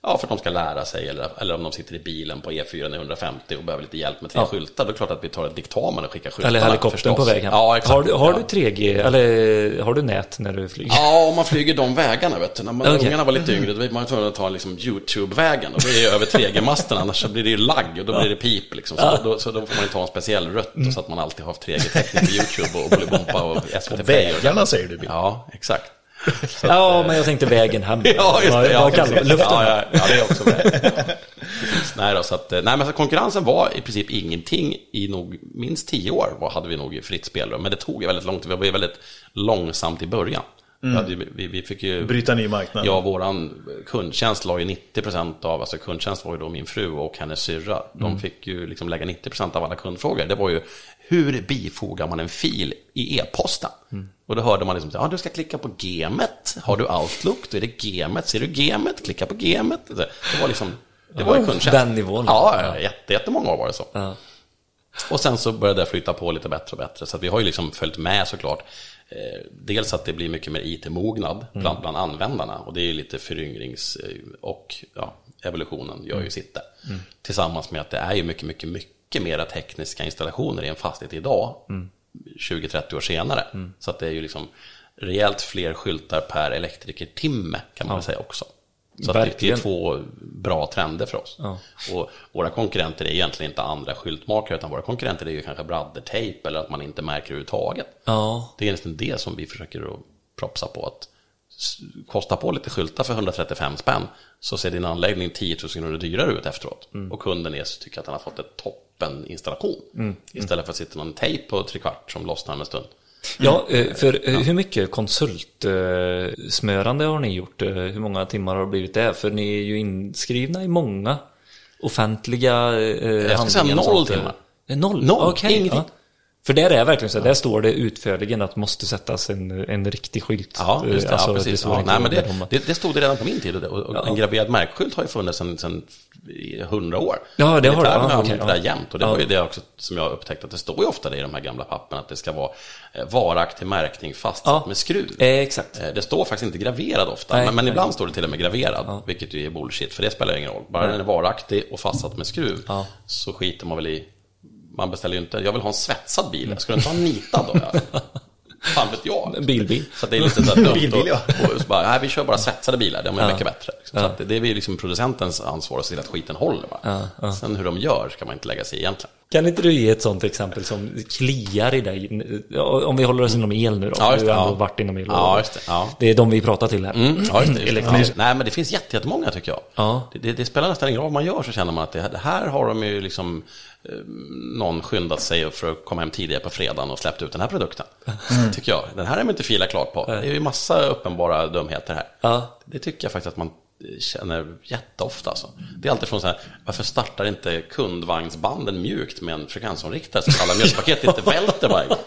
ja, för att de ska lära sig eller, eller om de sitter i bilen på E4 150 och behöver lite hjälp med tre Ja. skyltar. Då är det klart att vi tar ett diktamen och skickar skyltarna. Eller helikoptern förstås. på väg hem. Ja, exakt. Har, du, har du 3G, eller har du nät när du flyger? Ja, om man flyger de vägarna vet du. När man, Okej. ungarna var lite yngre, då var man tvungen att ta liksom YouTube-vägen. Och det är över 3G-masten, annars så blir det ju lagg och då blir det pip. Liksom. Så, då, så då får man ju ta en speciell rutt så att man alltid har haft 3G-täckning på YouTube och Bolibompa och SVT och- Vägarna säger du, Bill. Ja, exakt. Ja, men jag tänkte vägen hem. Ja, just det. Vad- Ja, vad precis. Luften? Ja, ja, ja, det är också. Precis. nej, då, så att, nej, men så konkurrensen var i princip ingenting i nog minst tio år var, hade vi nog fritt spelrum. Men det tog ju väldigt lång tid. Vi var ju väldigt långsamt i början. Vi, hade, ju- vi, vi fick ju... Bryta ny marknad. Ja, våran kundtjänst la ju 90% av, alltså kundtjänst var ju då min fru och hennes syrra. De fick ju liksom lägga 90% av alla kundfrågor. Det var ju, hur bifogar man en fil i e-posten? Och då hörde man liksom, ja du ska klicka på gemet. Har du Outlook, då är det gemet. Ser du gemet, klicka på gemet. Det var liksom, det var ju kundtjänst. Den nivån. Ja, jätte, jättemånga år var det så. Ja. Och sen så började det flytta på lite bättre och bättre. Så vi har ju liksom följt med såklart. Eh, dels att det blir mycket mer IT-mognad bland, bland användarna. Och det är ju lite föryngrings eh, och ja, evolutionen gör ju sitt där. Tillsammans med att det är ju mycket, mycket, mycket mera tekniska installationer i en fastighet idag. 20-30 år senare. Så att det är ju liksom rejält fler skyltar per elektrikertimme kan man väl säga också. Så det- det är två bra trender för oss. Ja. Och våra konkurrenter är egentligen inte andra skyltmakare, utan våra konkurrenter är ju kanske braddertejp eller att man inte märker överhuvudtaget. Ja. Det är nästan det som vi försöker att propsa på. Att kosta på lite skyltar för 135 spänn så ser din anläggning 10 000 kronor dyrare ut efteråt. Och kunden är, tycker att han har fått ett toppen installation. Istället för att sitta någon tejp på trekvart som lossnar om en stund. Ja, eh, för eh, hur mycket konsultsmörande har ni gjort? Eh, Hur många timmar har det blivit det? För ni är ju inskrivna i många offentliga eh, ska säga handlingar noll timmar. Noll? Noll, ingenting. ja. För där är verkligen så, där står det utförligen att måste sättas en, en riktig skylt. Ja, just det. Alltså, ja, precis. står Ja, nej, men det, det, det stod det redan på min tid. Och, och Ja. En graverad märkskylt har ju funnits sedan, hundra år. Ja, det har det. Ja, använt det där ja. jämt. Och det Ja. var ju det också som jag upptäckte att det står ju ofta det i de här gamla papperna att det ska vara eh, varaktig märkning fastsatt Ja. med skruv. Eh, exakt. Eh, Det står faktiskt inte graverad ofta, Nej, men, men nej. ibland står det till och med graverad, vilket ju är bullshit, för det spelar ingen roll. Bara den är varaktig och fastsatt med skruv, Ja. så skiter man väl i... Man beställer ju inte, jag vill ha en svetsad bil, jag skulle inte ha en nitad då? Ja. Fan vet jag. En bilbil. Så det är lite så dumt. Bilbil, ja. och, och så bara, nej, vi kör bara svetsade bilar, de är Ja. mycket bättre. Liksom. Så att det, det är ju liksom producentens ansvar att se till att skiten håller. Ja, ja. Sen hur de gör ska man inte lägga sig i egentligen. Kan inte du ge ett sånt exempel som kliar i dig? Ja, Om vi håller oss inom el nu då. Ja, just du har det, ändå ja. varit inom el. Ja, just det, ja. det är de vi pratar till här. Mm, ja, just det, just det. Ja. Nej, men det finns jätte- jättemånga tycker jag. Ja. Det, det, det spelar nästan ingen roll vad man gör så känner man att det, det här har de ju liksom någon skyndat sig för att komma hem tidigare på fredagen och släppt ut den här produkten. Tycker jag. Den här är man inte fila klart på. Det är ju massa uppenbara dumheter här. Ja. Det tycker jag faktiskt att man känner jätteofta. Alltså. Det är alltid från så här, varför startar inte kundvagnsbanden mjukt med en frekvensomriktare så att alla mjölkpaket inte välter varje gång?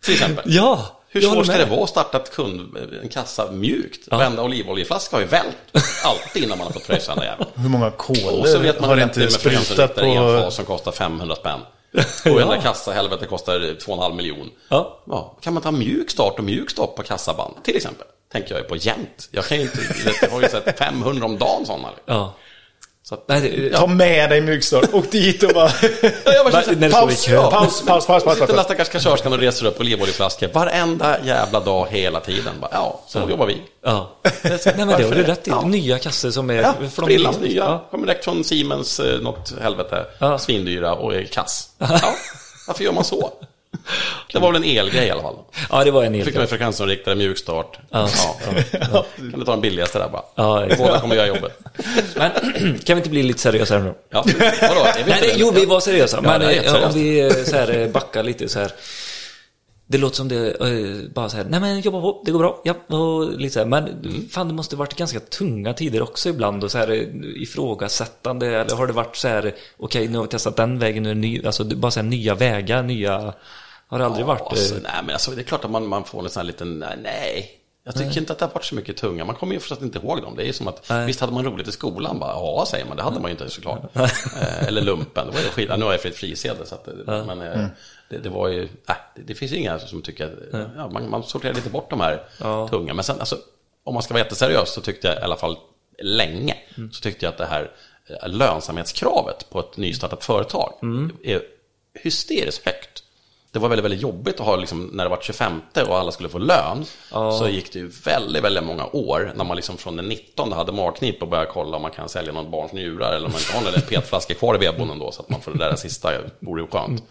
Till exempel. Ja! Hur svårt ska det vara att starta ett kund, en kassa mjukt? Varenda olivoljeflaska har ju vält. Alltid innan man har fått pröjsa den jäveln. Hur många Och så kolor vet man har inte det är med sprutat på... enfas som kostar 500 spänn. Och den där kassa helvete kostar 2,5 miljon. Ja. Ja, kan man ta mjuk start och mjuk stopp på kassaband till exempel? Tänker jag ju på jämt. Jag kan ju inte, jag har ju sett 500 om dagen sådana. Ja. Så att, Nej, det, Ta med dig mjukstart, åk dit och bara... Ja, bara känner, paus, paus, paus, paus, paus, Sitter den stackars kassörskan och reser upp olivoljeflaskor varenda jävla dag hela tiden. Bara, ja, så jobbar vi. ja. Nej men det har du rätt i. Ja. Nya kassor som är... Ja, sprillans nya. Ja. Kommer direkt från Siemens, eh, något helvete. Ja. Svindyra och är kass. Ja, varför gör man så? Det var väl en elgrej i alla fall. ja, det var en Fick el. man frekvensomriktare, mjukstart. Ja. Ja. Kan du ta den billigaste där bara? Ja, exakt. Båda kommer göra jobbet. Men kan vi inte bli lite seriösa nu? Ja, vadå? Nej, jo, vi var seriösa. men eh, om vi eh, så här, eh, backar lite så här. Det låter som det bara så här, nej men jobba på, det går bra, ja, och lite så här. Men Mm. fan, det måste varit ganska tunga tider också ibland och så här ifrågasättande. Eller har det varit så här, okej, nu har vi testat den vägen, nu är det ny, alltså bara så här nya vägar, nya... Har det aldrig varit... Ja, alltså, eh, nej, men alltså, det är klart att man, man får en sån här liten, nej, nej. Jag tycker inte att det har varit så mycket tunga. Man kommer ju förstås inte ihåg dem. Det är ju som att, Nej. visst hade man roligt i skolan? Bara, ja, säger man. Det hade man ju inte såklart. Eh, Eller lumpen. Det var ju skit. Ja, nu har jag fått frisedel. Så att, det- Men eh, det, det var ju, nej, det, det finns ju inga som tycker att, ja, man, man sorterar lite bort de här Ja. tunga. Men sen, alltså, om man ska vara jätteseriös så tyckte jag i alla fall länge, så tyckte jag att det här eh, lönsamhetskravet på ett nystartat företag är hysteriskt högt. Det var väldigt, väldigt jobbigt att ha, liksom, när det var 25 och alla skulle få lön, så gick det ju väldigt, väldigt många år när man liksom från den 19 hade magknip och började kolla om man kan sälja någon barns njurar eller om man inte har några petflaskor kvar i vedbonden då så att man får det där sista, vore ju skönt.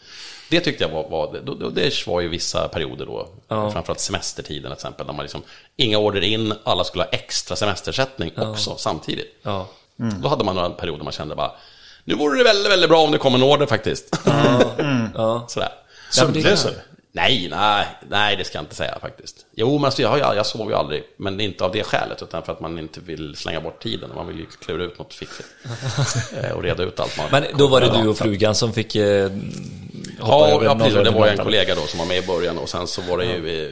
Det tyckte jag var, var det, det, det var ju vissa perioder då, framförallt semestertiden till exempel, när man liksom, inga order in, alla skulle ha extra semestersättning också samtidigt. ja. Då hade man några perioder man kände bara, nu vore det väldigt, väldigt bra om det kom en order faktiskt. ja. Sådär. Sömnlös eller? Nej, nej, nej, det ska jag inte säga faktiskt. Jo, men alltså, jag, har ju- jag sov ju aldrig, men inte av det skälet, utan för att man inte vill slänga bort tiden. Man vill ju klura ut något fiffigt Eh, och reda ut allt man Men då var det du och frugan som fick eh, hoppa Ja, över ja precis. Det var en kollega då som var med i början och sen så var det ju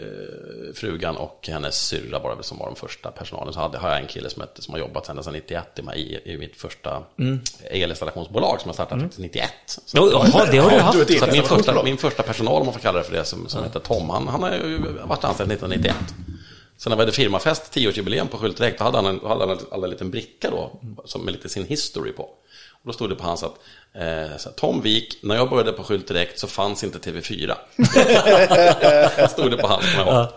frugan och hennes syrra var väl som var de första personalen. Så hade, har jag en kille som, som har jobbat sedan nästan 91 i, i, mitt första elinstallationsbolag som jag startade faktiskt 91. Så Jaha, det har du Ja, haft. så min, första, min första personal, om man får kalla det för det, som, som heter Tom, han, han har ju varit anställd 1991. Sen när vi hade firmafest, 10-årsjubileum på Schultdirekt, då hade han en, hade han en, en liten bricka då, som med lite sin history på. Och då stod det på hans att eh, Tom Wik, när jag började på Schultdirekt så fanns inte TV4. stod det på hans. ihåg.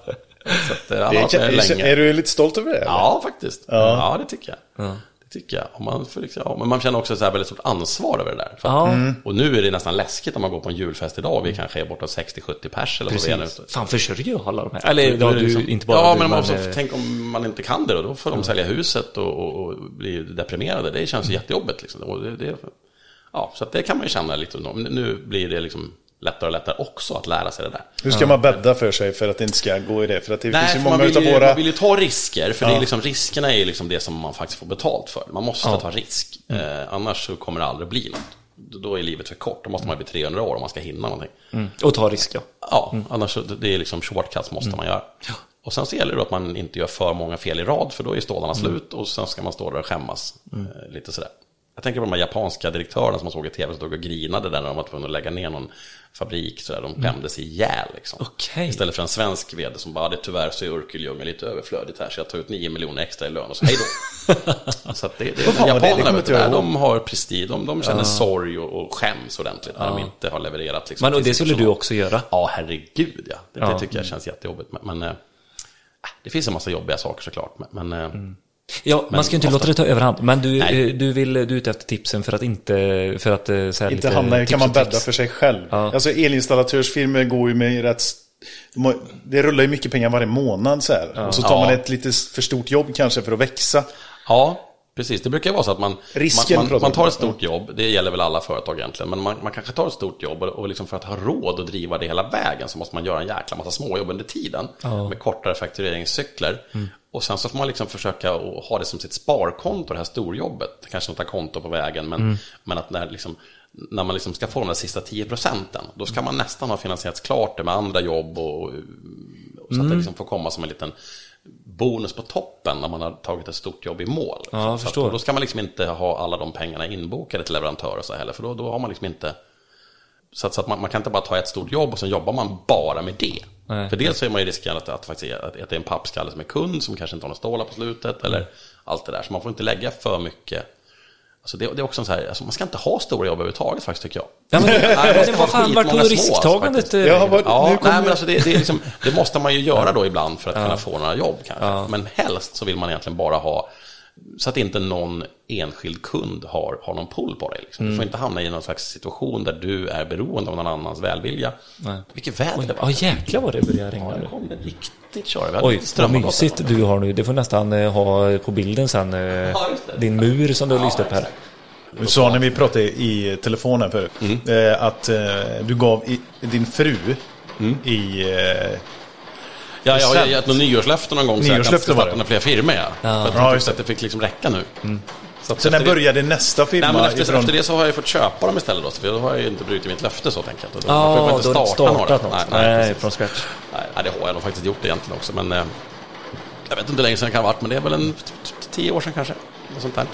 Så att, eh, Det med är, länge. är du lite stolt över det? eller? Ja, faktiskt. Ja, det tycker jag. Det tycker jag. Och man, får liksom, ja, men man känner också så här väldigt stort ansvar över det där. För att, Ja. Och nu är det nästan läskigt om man går på en julfest idag och vi kanske är bortåt 60-70 pers eller vad vi är nu. Fan, försörjer ju alla de här? Eller är det du, liksom- inte bara Ja, du, men man måste, eh, tänk om man inte kan det då. Då får de sälja huset och, och, och bli deprimerade. Det känns ju jättejobbigt. Liksom. Och det, det, ja, så att det kan man ju känna lite. Nu blir det liksom lättare och lättare också att lära sig det där. Hur ska man bädda för sig för att det inte ska gå i det? För att det finns ju för många man, vill utav ju, våra... man vill ju ta risker, för det Ja. är liksom, riskerna är ju liksom det som man faktiskt får betalt för. Man måste ta risk, eh, annars så kommer det aldrig bli något. då är livet för kort. Då måste man bli 300 år om man ska hinna någonting. Mm. Och ta risk ja. Ja, annars det är liksom shortcuts måste man göra. Och sen så gäller det att man inte gör för många fel i rad, för då är stålarna slut och sen ska man stå där och skämmas. Eh, lite sådär. Jag tänker på de här japanska direktörerna som man såg i tv som stod och grinade där när de var tvungna att lägga ner någon fabrik. Sådär. De skämdes ihjäl liksom. Okej. Istället för en svensk vd som bara, det tyvärr så är Urkuljunga lite överflödigt här så jag tar ut 9 miljoner extra i lön och så hej då. så det, det, fan var det? Det japanerna, du, de har prestige, de, de känner sorg och, och skäms ordentligt när de inte har levererat. Liksom, Men och det skulle du personal. också göra. Ja, herregud ja. Det, Ja. det tycker jag känns jättejobbigt. Men, men eh, det finns en massa jobbiga saker såklart. Men, men eh, Ja, man ska ju inte ofta- låta det ta överhand. Men du, Nej. eh, du vill du är ute efter tipsen för att inte, för att eh, så här Inte lite hamna i, kan man bädda för sig själv. Ja. Alltså elinstallatörsfirmor går ju med rätt... de har- Det rullar ju mycket pengar varje månad så här. Och så tar Ja. man ett lite för stort jobb kanske för att växa. ja, precis. Det brukar vara så att man, Risken man, man, man tar ett stort jobb. Det gäller väl alla företag egentligen. Men man, man kanske tar ett stort jobb och, och liksom för att ha råd att driva det hela vägen så måste man göra en jäkla massa småjobb under tiden. Med kortare faktureringscykler. Och sen så får man liksom försöka att ha det som sitt sparkonto, det här storjobbet. Kanske något konto på vägen, men, men att när, liksom, när man liksom ska få de där sista 10 procenten, då ska man nästan ha finansierat klart det med andra jobb och, och så att det liksom får komma som en liten bonus på toppen när man har tagit ett stort jobb i mål. Ja, så att, då ska man liksom inte ha alla de pengarna inbokade till leverantörer så heller, för då, då har man liksom inte så att, så att man, man kan inte bara ta ett stort jobb och sen jobbar man bara med det. Nej. För dels så är man ju riskerad att, att, faktiskt, att, att det är en pappskalle som är kund som kanske inte har några stålar på slutet eller allt det där. Så man får inte lägga för mycket. Alltså det, det är också en så här, alltså man ska inte ha stora jobb överhuvudtaget faktiskt tycker jag. Ja, men, Nej, vad fan, vart tog små, risktagandet? faktiskt. eh, Ja, Ja, nej, men alltså det, liksom, det måste man ju göra då ibland för att kunna få några jobb kanske. Men helst så vill man egentligen bara ha, så att inte någon enskild kund har, har någon pull på dig. Liksom. Du får inte hamna i någon slags situation där du är beroende av någon annans välvilja. Nej. Vilket väder det Ja, var. jäklar vad det börjar regna Ja, det kom det riktigt köra. Oj, vad mysigt du har nu. Det får nästan eh, ha på bilden sen. eh, Ja. Din mur som du har lyst upp här. Du sa när vi pratade i telefonen förut Mm. eh, att du gav din fru Mm. i... Ja, jag har gett något nyårslöfte någon gång så jag var starta fler firmor. Ja. För att Ja, jag just tyckte att det fick liksom räcka nu. Så, att så när det- började nästa firma? Nej, men efter, ifrån, efter det så har jag fått köpa dem istället då, för då har jag ju inte brutit mitt löfte så tänker jag. Då, Ja, får jag inte har du starta några. startat något. Nej, Nej, nej, från scratch. nej, det har jag nog faktiskt gjort egentligen också. Men eh, jag vet inte hur länge sedan det kan ha varit, men det är väl en tio år sedan kanske. Något sånt där.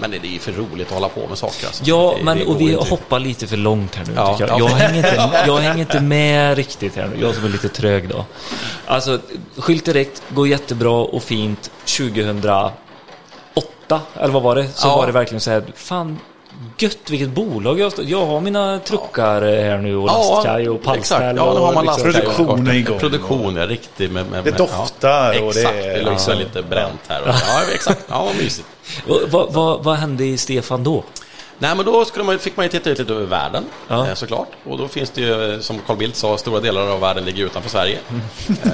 Men det, är ju för roligt att hålla på med saker. Alltså. Ja, det, men det och vi inte. hoppar lite för långt här nu Ja, jag. ja. Jag, hänger inte, jag hänger inte med riktigt här nu. Jag som är lite trög då. Alltså, Skylt Direkt går jättebra och fint 2008, eller vad var det? Så Ja. var det verkligen så här, fan gött vilket bolag jag har. Jag har mina truckar här nu och lastkaj och pallställ. Ja, nu har man och liksom- lastkaj och Produktion är igång. Produktion, ja, riktigt. Med, med, Det doftar ja. och det Exakt, är- det luktar ja. lite bränt här. Och, ja, exakt. Ja, vad mysigt. Vad, vad, vad hände i Stefan då? Nej, men då skulle man, fick man ju titta ut lite över världen, Ja. eh, såklart. Och då finns det ju, eh, som Carl Bildt sa, stora delar av världen ligger utanför Sverige.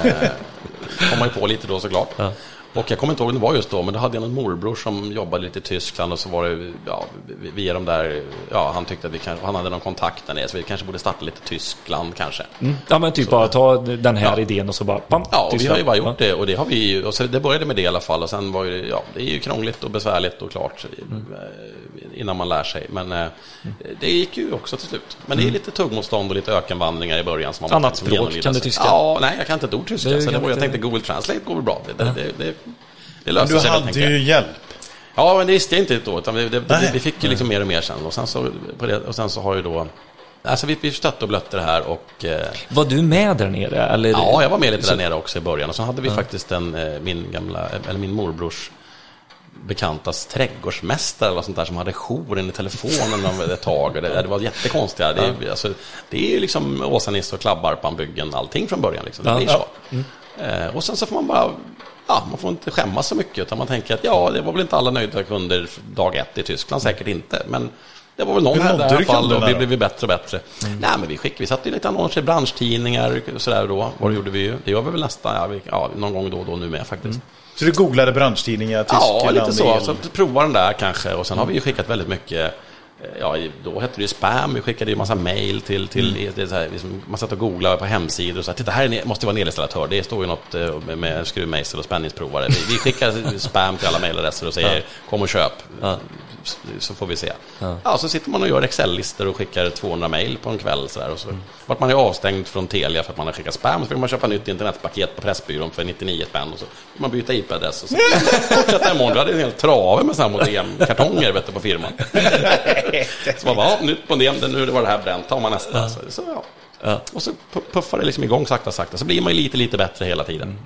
Eh, kom man ju på lite då såklart. Ja. Och jag kommer inte ihåg det var just då, men då hade jag någon morbror som jobbade lite i Tyskland och så var det, ja, via de där, ja, han tyckte att vi kanske, han hade någon kontakt där nere, så vi kanske borde starta lite Tyskland kanske. Ja, men typ bara ta den här Ja. idén och så bara... Pam, Ja, och vi har ju bara gjort det och det har vi och så det började med det i alla fall och sen var ju, ja, det är ju krångligt och besvärligt och klart eh, innan man lär sig. Men eh, det gick ju också till slut. Men det är lite tuggmotstånd och lite ökenvandringar i början. Som man Annat måste språk, kan du tyska? Ja, nej, jag kan inte ett ord tyska. Det så det var, jag tänkte Google Translate går väl bra. Det, det, det, det, det löser du sig väl, hade ju hjälp. Ja, men det visste jag inte då. Utan det, det, det, vi fick ju liksom mer och mer sen. Och sen så, på det, och sen så har ju då... Alltså vi, vi stötte och blötte det här och... Eh, Var du med där nere? Eller? Ja, jag var med lite där nere också i början. Och så hade vi faktiskt en, eh, min gamla, eller min morbrors bekantas trädgårdsmästare eller sånt där som hade jouren i telefonen om ett tag. Och Det, det var jättekonstigt. Det, är- alltså, det är ju liksom Åsa-Nisse och Klabbarpan-byggen, allting från början. Liksom. Det Ja, blir ja. så. Eh, och sen så får man bara, ja, man får inte skämmas så mycket. Utan man tänker att ja, det var väl inte alla nöjda kunder dag ett i Tyskland, säkert inte. Men det var väl någon här i alla fall och vi blev bättre och bättre. Nej, men vi skickade, vi satte ju lite annonser i branschtidningar och sådär då. Vad gjorde vi ju? Det gör vi väl nästan, ja, vi, ja, någon gång då och då nu med faktiskt. Så du googlade branschtidningar, Ja, Tyskland, lite så. el. Så prova den där kanske. Och sen har vi ju skickat väldigt mycket Ja, i- då hette det ju spam, vi skickade ju massa mail till, till så här, liksom, man satt och googlade på hemsidor och sa titta här måste vara en elinstallatör, det står ju något eh, med, med skruvmejsel och spänningsprovare. Vi, vi skickar spam till alla mailadresser och säger kom och köp, så, så får vi se. Ja. så sitter man och gör Excel-listor och skickar 200 mail på en kväll så där, och så vart man ju avstängd från Telia för att man har skickat spam, så fick man köpa nytt internetpaket på Pressbyrån för 99 spänn och så fick man byta IP-adress och så fortsätta imorgon. Du hade en hel trave med sådana modemkartonger på firman. Så man bara, ja, nytt modem, det- nu var det här bränt, tar man nästa. Så, så, ja. Ja. Och så pu- puffar det liksom igång sakta, sakta. Så blir man ju lite, lite bättre hela tiden.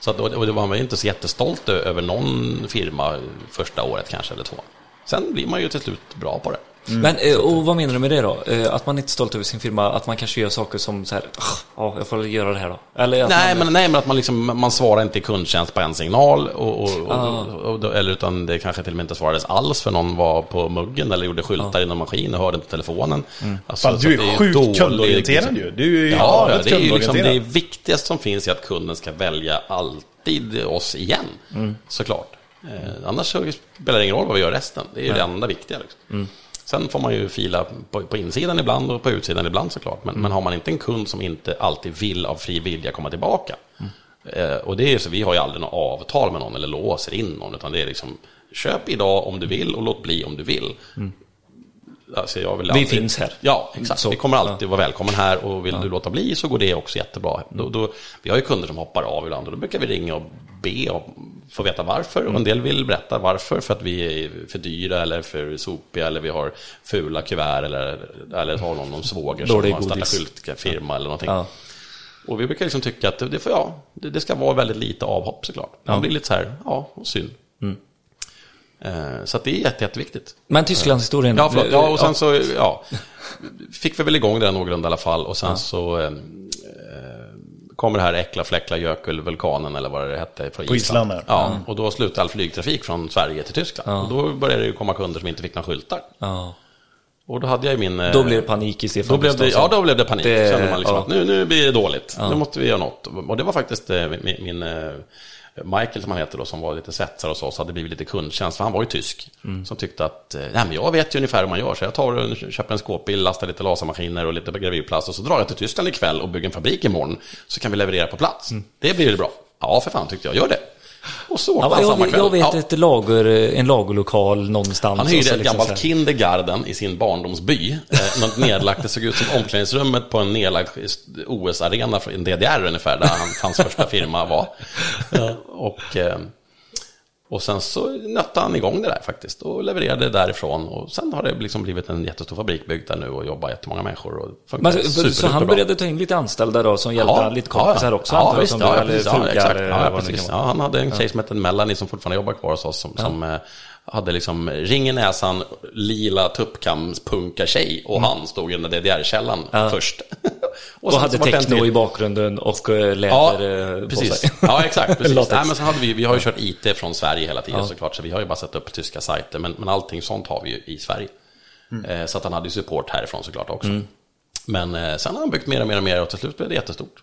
Så att, och och det var man ju inte så jättestolt över någon firma första året kanske, eller två. Sen blir man ju till slut bra på det. Men, eh, och vad menar du med det då? Eh, Att man inte är stolt över sin firma, att man kanske gör saker som så här, "Ah, ja, jag får göra det här då. Eller att Nej, man, men, nej, men att man, liksom, man svarar inte i kundtjänst på en signal. Och, och, och, Ah. och, och, eller utan det kanske till och med inte svarades alls för någon var på muggen eller gjorde skyltar i någon maskin och hörde inte telefonen. Alltså, Fan, du det är sjukt kundorienterad ju. Du är ju Ja, ja, det är ju liksom det viktigaste som finns i att kunden ska välja alltid oss igen. Såklart. Eh, annars så spelar det ingen roll vad vi gör resten. Det är ju det enda viktiga. Liksom. Sen får man ju fila på, på insidan ibland och på utsidan ibland såklart. Men, men har man inte en kund som inte alltid vill av fri vilja komma tillbaka. Eh, och det är så, vi har ju aldrig något avtal med någon eller låser in någon. Utan det är liksom, köp idag om du vill och låt bli om du vill. Alltså jag vill Vi aldrig- finns här. Ja, exakt. Så, vi kommer alltid vara välkommen här och vill du låta bli så går det också jättebra. Då, då, vi har ju kunder som hoppar av ibland och då brukar vi ringa och be och få veta varför. Och en del vill berätta varför, för att vi är för dyra eller för sopiga eller vi har fula kuvert eller, eller har någon, någon svåger som har startat skyltfirma eller någonting. Ja. Och vi brukar liksom tycka att det, får, ja, det, det ska vara väldigt lite avhopp såklart. Man blir lite så här, ja, synd. Eh, Så det är jätte, jätteviktigt. Men Tysklandshistorien. Ja, förlåt. Ja, och sen Ja. så, ja, fick vi väl igång det någorlunda i alla fall. Och sen så eh, eh, kommer det här äckla fläckla Jökull-vulkanen eller vad det hette från På Island, Island. ja. Ja, och då slutade all flygtrafik från Sverige till Tyskland. Och då började det ju komma kunder som inte fick några skyltar. Ja. Och då hade jag min... eh, Då blir det panik i Stefan då blev det, ja, då blev det panik. Det- Det, kände man liksom ja. att nu, nu blir det dåligt. Nu måste vi göra något. Och det var faktiskt eh, min, min eh, Michael som han heter då, som var lite svetsare hos oss, hade blivit lite kundtjänst, för han var ju tysk. Mm. Som tyckte att, eh, nej men jag vet ju ungefär hur man gör, så jag tar och köper en skåpbil, lastar lite lasermaskiner och lite gravyrplast och så drar jag till Tyskland ikväll och bygger en fabrik imorgon. Så kan vi leverera på plats. Mm. Det blir det bra. Ja, för fan tyckte jag, gör det. Och så åkte Ja, han samma jag, kväll. jag vet Ja. ett lager, en lagerlokal någonstans. Han hyrde ett liksom gammalt kindergarten i sin barndomsby. Eh, något nedlagt, det såg ut som omklädningsrummet på en nedlagd OS-arena i DDR ungefär, där han, hans första firma var. Och, eh, och sen så nötte han igång det där faktiskt och levererade därifrån. Och sen har det liksom blivit en jättestor fabrik byggd där nu och jobbar jättemånga människor. Och Men, så, så han började ta in lite anställda då som hjälpte han, lite kompisar också? Ja, antar jag, visst, ja, precis, ja, frugar, exakt. Ja, vad det precis. Ja, han hade en tjej som hette Melanie som fortfarande jobbar kvar hos oss som, som eh, hade liksom ring i näsan, lila tuppkamspunka-tjej och han stod i den där DDR-källan först. Och, sen hade techno i bakgrunden och eh, Ja, läder eh, på precis. Ja, exakt. Precis. Nej, men så hade vi, vi har ju kört IT från Sverige hela tiden såklart, så vi har ju bara satt upp tyska sajter, men, men allting sånt har vi ju i Sverige. Eh, så att han hade ju support härifrån såklart också. Men eh, sen har han byggt mer och mer och mer och till slut blev det jättestort.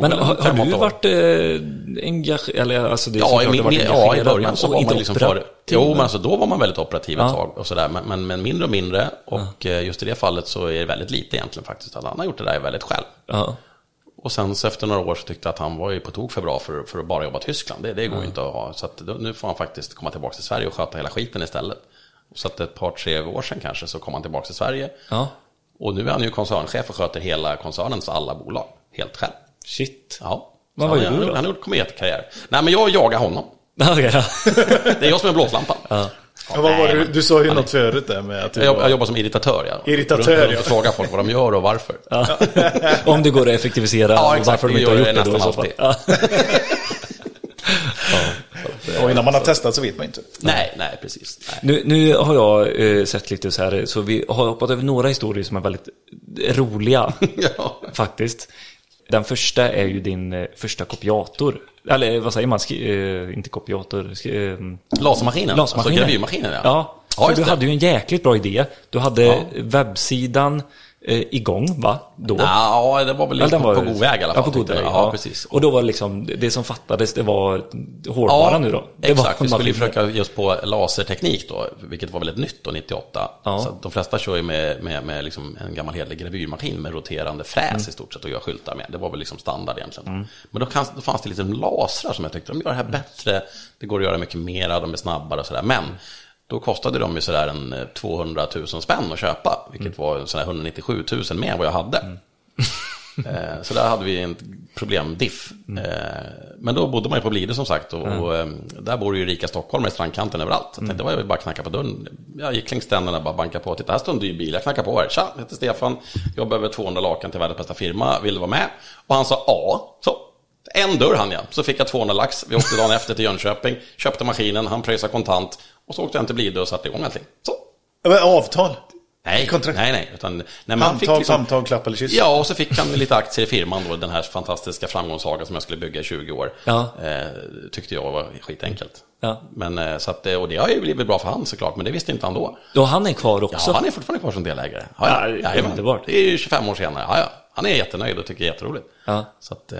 Men har, har du varit eh, engagerad? Alltså Ja, i, min, ja, i början så var man liksom för... Jo, men alltså då var man väldigt operativ ett Ja. tag och sådär. Men, men, men mindre och mindre. Och eh, just i det fallet så är det väldigt lite egentligen faktiskt. Att han har gjort det där väldigt själv. Ja. Och sen så efter några år så tyckte jag att han var ju på tok för bra för, för att bara jobba i Tyskland. Det, det går ju inte att ha. Så att då, nu får han faktiskt komma tillbaka till Sverige och sköta hela skiten istället. Så att ett par, tre år sedan kanske så kom han tillbaka till Sverige. ja. Och nu är han ju koncernchef och sköter hela koncernens alla bolag. Helt själv. Shit. Ja. Vad han, gjorde du han, då? han har gjort kometkarriär. Nej men jag jagar honom. Ja. Det är jag som är blåslampan. Ja, vad var det? Du sa ju något förut där med att du Jag, jobb, var- jag jobbar som irritatör, ja. Irritatör, Runt- ja. frågar folk vad de gör och varför. Om det går att effektivisera Ja, exakt. varför de inte har gör gjort det då i så nästan fall. Ja. Och innan man har testat så vet man inte. Nej, nej, precis. Nej. Nu, nu har jag eh, sett lite så här, så vi har hoppat över några historier som är väldigt roliga, Ja. faktiskt. Den första är ju din eh, första kopiator. Eller vad säger man? Skri, eh, inte kopiator. Skri, eh, Lasermaskinen, Lasmaskinen. alltså gravyrmaskinen, ja. Ja, Ja, för du det. hade ju en jäkligt bra idé. Du hade Ja. webbsidan, eh, igång, va? Då. Ja, det var väl Ja, den på, var- på god väg i alla fall. Ja, på god väg. Ja, precis. Och då var liksom, det som fattades, det var hårdvara nu då? Det exakt. var Vi skulle ju försöka just på laserteknik då, vilket var väldigt nytt då, 98. Ja. Så de flesta kör ju med, med, med liksom en gammal hederlig gravyrmaskin med roterande fräs Mm. i stort sett och gör skyltar med. Det var väl liksom standard egentligen. Men då, kan, då fanns det liksom lasrar som jag tyckte, de gör det här Mm. bättre, det går att göra mycket mera, de är snabbare och sådär. Men då kostade de ju sådär en eh, 200 000 spänn att köpa, vilket Mm. var sådär 197 000 mer än vad jag hade. Eh, Så där hade vi en problemdiff. Mm. Eh, Men då bodde man ju på Blidö som sagt och eh, där bor ju rika Stockholm i strandkanten överallt. Jag Mm. tänkte, det var ju bara knacka på dörren. Jag gick längs stränderna och bara bankade på. Titta, här står en dyr bil. Jag knackar på här. Tja, jag heter Stefan. Jag behöver 200 lakan till världens bästa firma. Vill du vara med? Och han sa ja. Så, en dörr hann jag. Så fick jag 200 lax. Vi åkte dagen efter till Jönköping. Köpte maskinen, han pröjsade kontant. Och så åkte jag till Blidö och satte igång allting. Så. Men Avtal? Nej, Kontrakt. nej, nej. Utan, nej men han fick Handtag, liksom- samtag, klapp eller kyss? Ja, och så fick han lite aktier i firman då, den här fantastiska framgångssagan som jag skulle bygga i 20 år. Ja. Eh, tyckte jag var skitenkelt. Ja. Men, eh, så att, och det har ju blivit bra för han såklart, men det visste inte han då. Och han är kvar Ja, också? han är fortfarande kvar som delägare. Ja, Ja, ja, underbart. Det är ju 25 år senare. Ja, ja. Han är jättenöjd och tycker det är jätteroligt. Ja. Så att, eh,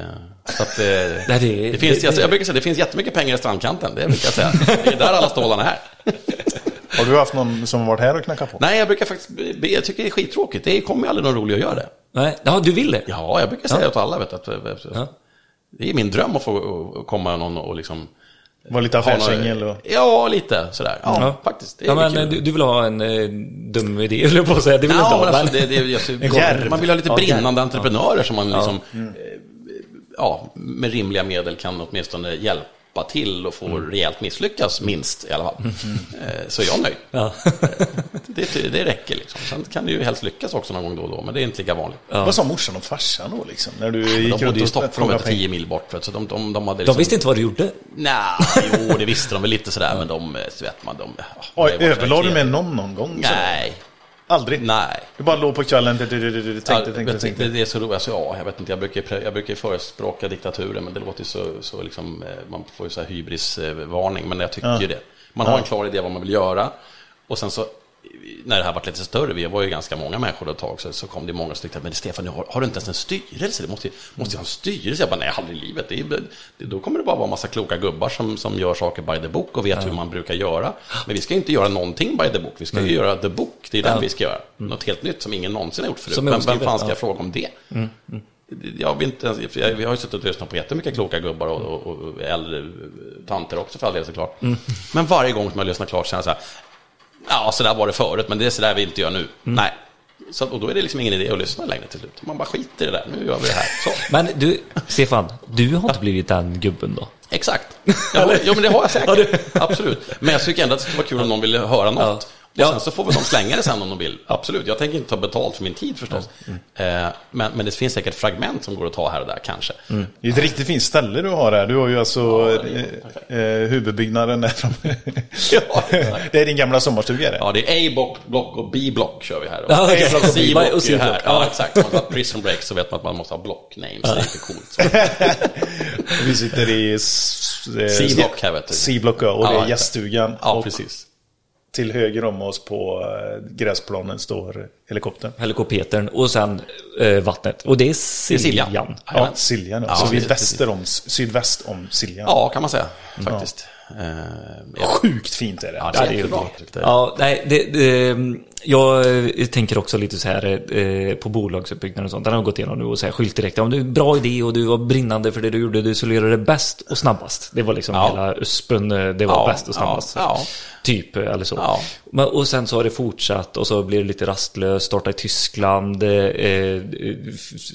så att eh, Nej, det är- det finns, det- alltså, jag brukar säga, det finns jättemycket pengar i strandkanten. Det brukar jag säga. Det är där alla stålarna är. Har du haft någon som har varit här och knackat på? Nej, jag brukar faktiskt, jag tycker det är skittråkigt. Det kommer ju aldrig någon rolig att göra det. Nej, ja, du vill det? Ja, jag brukar säga Ja. åt alla, vet du, att, att, Ja. det är min dröm att få att komma någon och liksom... Var lite affärsängel och... Ja, lite sådär. Ja, Ja. faktiskt. Det är Ja, men du, du vill ha en eh, dum idé, höll jag på att säga. Det vill du inte Ja, ha. men alltså, det, det, jag, man vill ha lite Ja, brinnande entreprenörer som man liksom, Mm. eh, ja, med rimliga medel kan åtminstone hjälpa till och få Mm. rejält misslyckas, minst i alla fall. Eh, Så är jag nöjd. Ja. Det, det räcker liksom. Sen kan det ju helst lyckas också någon gång då och då, men det är inte lika vanligt. Vad sa morsan och farsan då liksom? När du De gick bodde i Stockholm, du, 10 pengar? mil bort. Så de, de, de hade De liksom, visste inte vad du gjorde. Nej, jo, det visste de väl lite sådär, men de, eh, så vet man, de... ja, Oj, det var så överlade du med någon någon gång? Nej, Aldrig? nej. Du bara låg på kvällen, tänkte, tänkte, vet, tänkte. Det, är så roligt, alltså, ja, jag vet inte, jag brukar, jag brukar förespråka diktaturen, men det låter ju så, så liksom, eh, man får ju så här hybrisvarning, men jag tycker ju det. Man har en klar idé vad man vill göra, och sen så, när det här var lite större, vi var ju ganska många människor ett tag, så, så kom det många som tyckte, men Stefan, har, har du inte ens en styrelse? Du måste, måste ju ha en styrelse. Jag bara, nej, aldrig i livet. Det är, det, då kommer det bara vara en massa kloka gubbar som, som gör saker by the book och vet hur man brukar göra. Men vi ska ju inte göra någonting by the book, vi ska ju göra the book, det är den vi ska göra. Något helt nytt som ingen någonsin har gjort förut. Men vem fan ska ja. jag fråga om det? Jag vill inte, ens- jag- vi har ju suttit och lyssnat på jättemycket kloka gubbar och, och, och äldre tanter också för all del såklart. Men varje gång som jag lyssnar klart är jag så här, ja så där var det förut, men det är så där vi inte gör nu. Nej. Så, och då är det liksom ingen idé att lyssna längre till slut. Man bara skiter i det där, nu gör vi det här. Så. Men du, Stefan, du har inte blivit den gubben då? Exakt. Ja, jo, men det har jag säkert. Absolut. Men jag tycker ändå att det skulle vara kul om någon ville höra något. Ja. Och sen så får väl de slänga det sen om de vill. Absolut. Jag tänker inte ta betalt för min tid förstås. Eh, Men, men det finns säkert fragment som går att ta här och där kanske. Det är ett riktigt fint ställe du har här. Du har ju alltså är eh, eh, huvudbyggnaden där framme. Ja, det är din gamla sommarstuga det? Ja, det är A-block block och B-block kör vi här. Ja, och B-block Och är ju C-block. här. Ja. Ja, exakt. Om man har prison break så vet man att man måste ha block names. Det är lite coolt. Vi sitter i s- eh, C-block här vet du. C-block ja, och det Ja, är gäststugan. Ja, och precis. Till höger om oss på eh, gräsplanen står helikoptern. Helikoptern och sen eh, vattnet. Och det är Siljan. Siljan. Ja, Jajamän. Siljan. Ja. Ja, så vi är väster om, sydväst om Siljan. Ja, kan man säga. Faktiskt. Eh, ja. Sjukt fint är det. Ja, Ja, det det är är jättebra. ju jag. Ja, nej, det, det, jag eh, tänker också lite så här eh, på bolagsuppbyggnad och sånt. Den har gått igenom nu och så här skylt direkt. Om du är en bra idé och du var brinnande för det du gjorde, du skulle göra det bäst och snabbast. Det var liksom Ja. hela USPen, eh, det var Ja, bäst och snabbast. ja, ja. Typ, eller så. Ja. Men, och sen så har det fortsatt och så blir det lite rastlöst, starta i Tyskland, eh,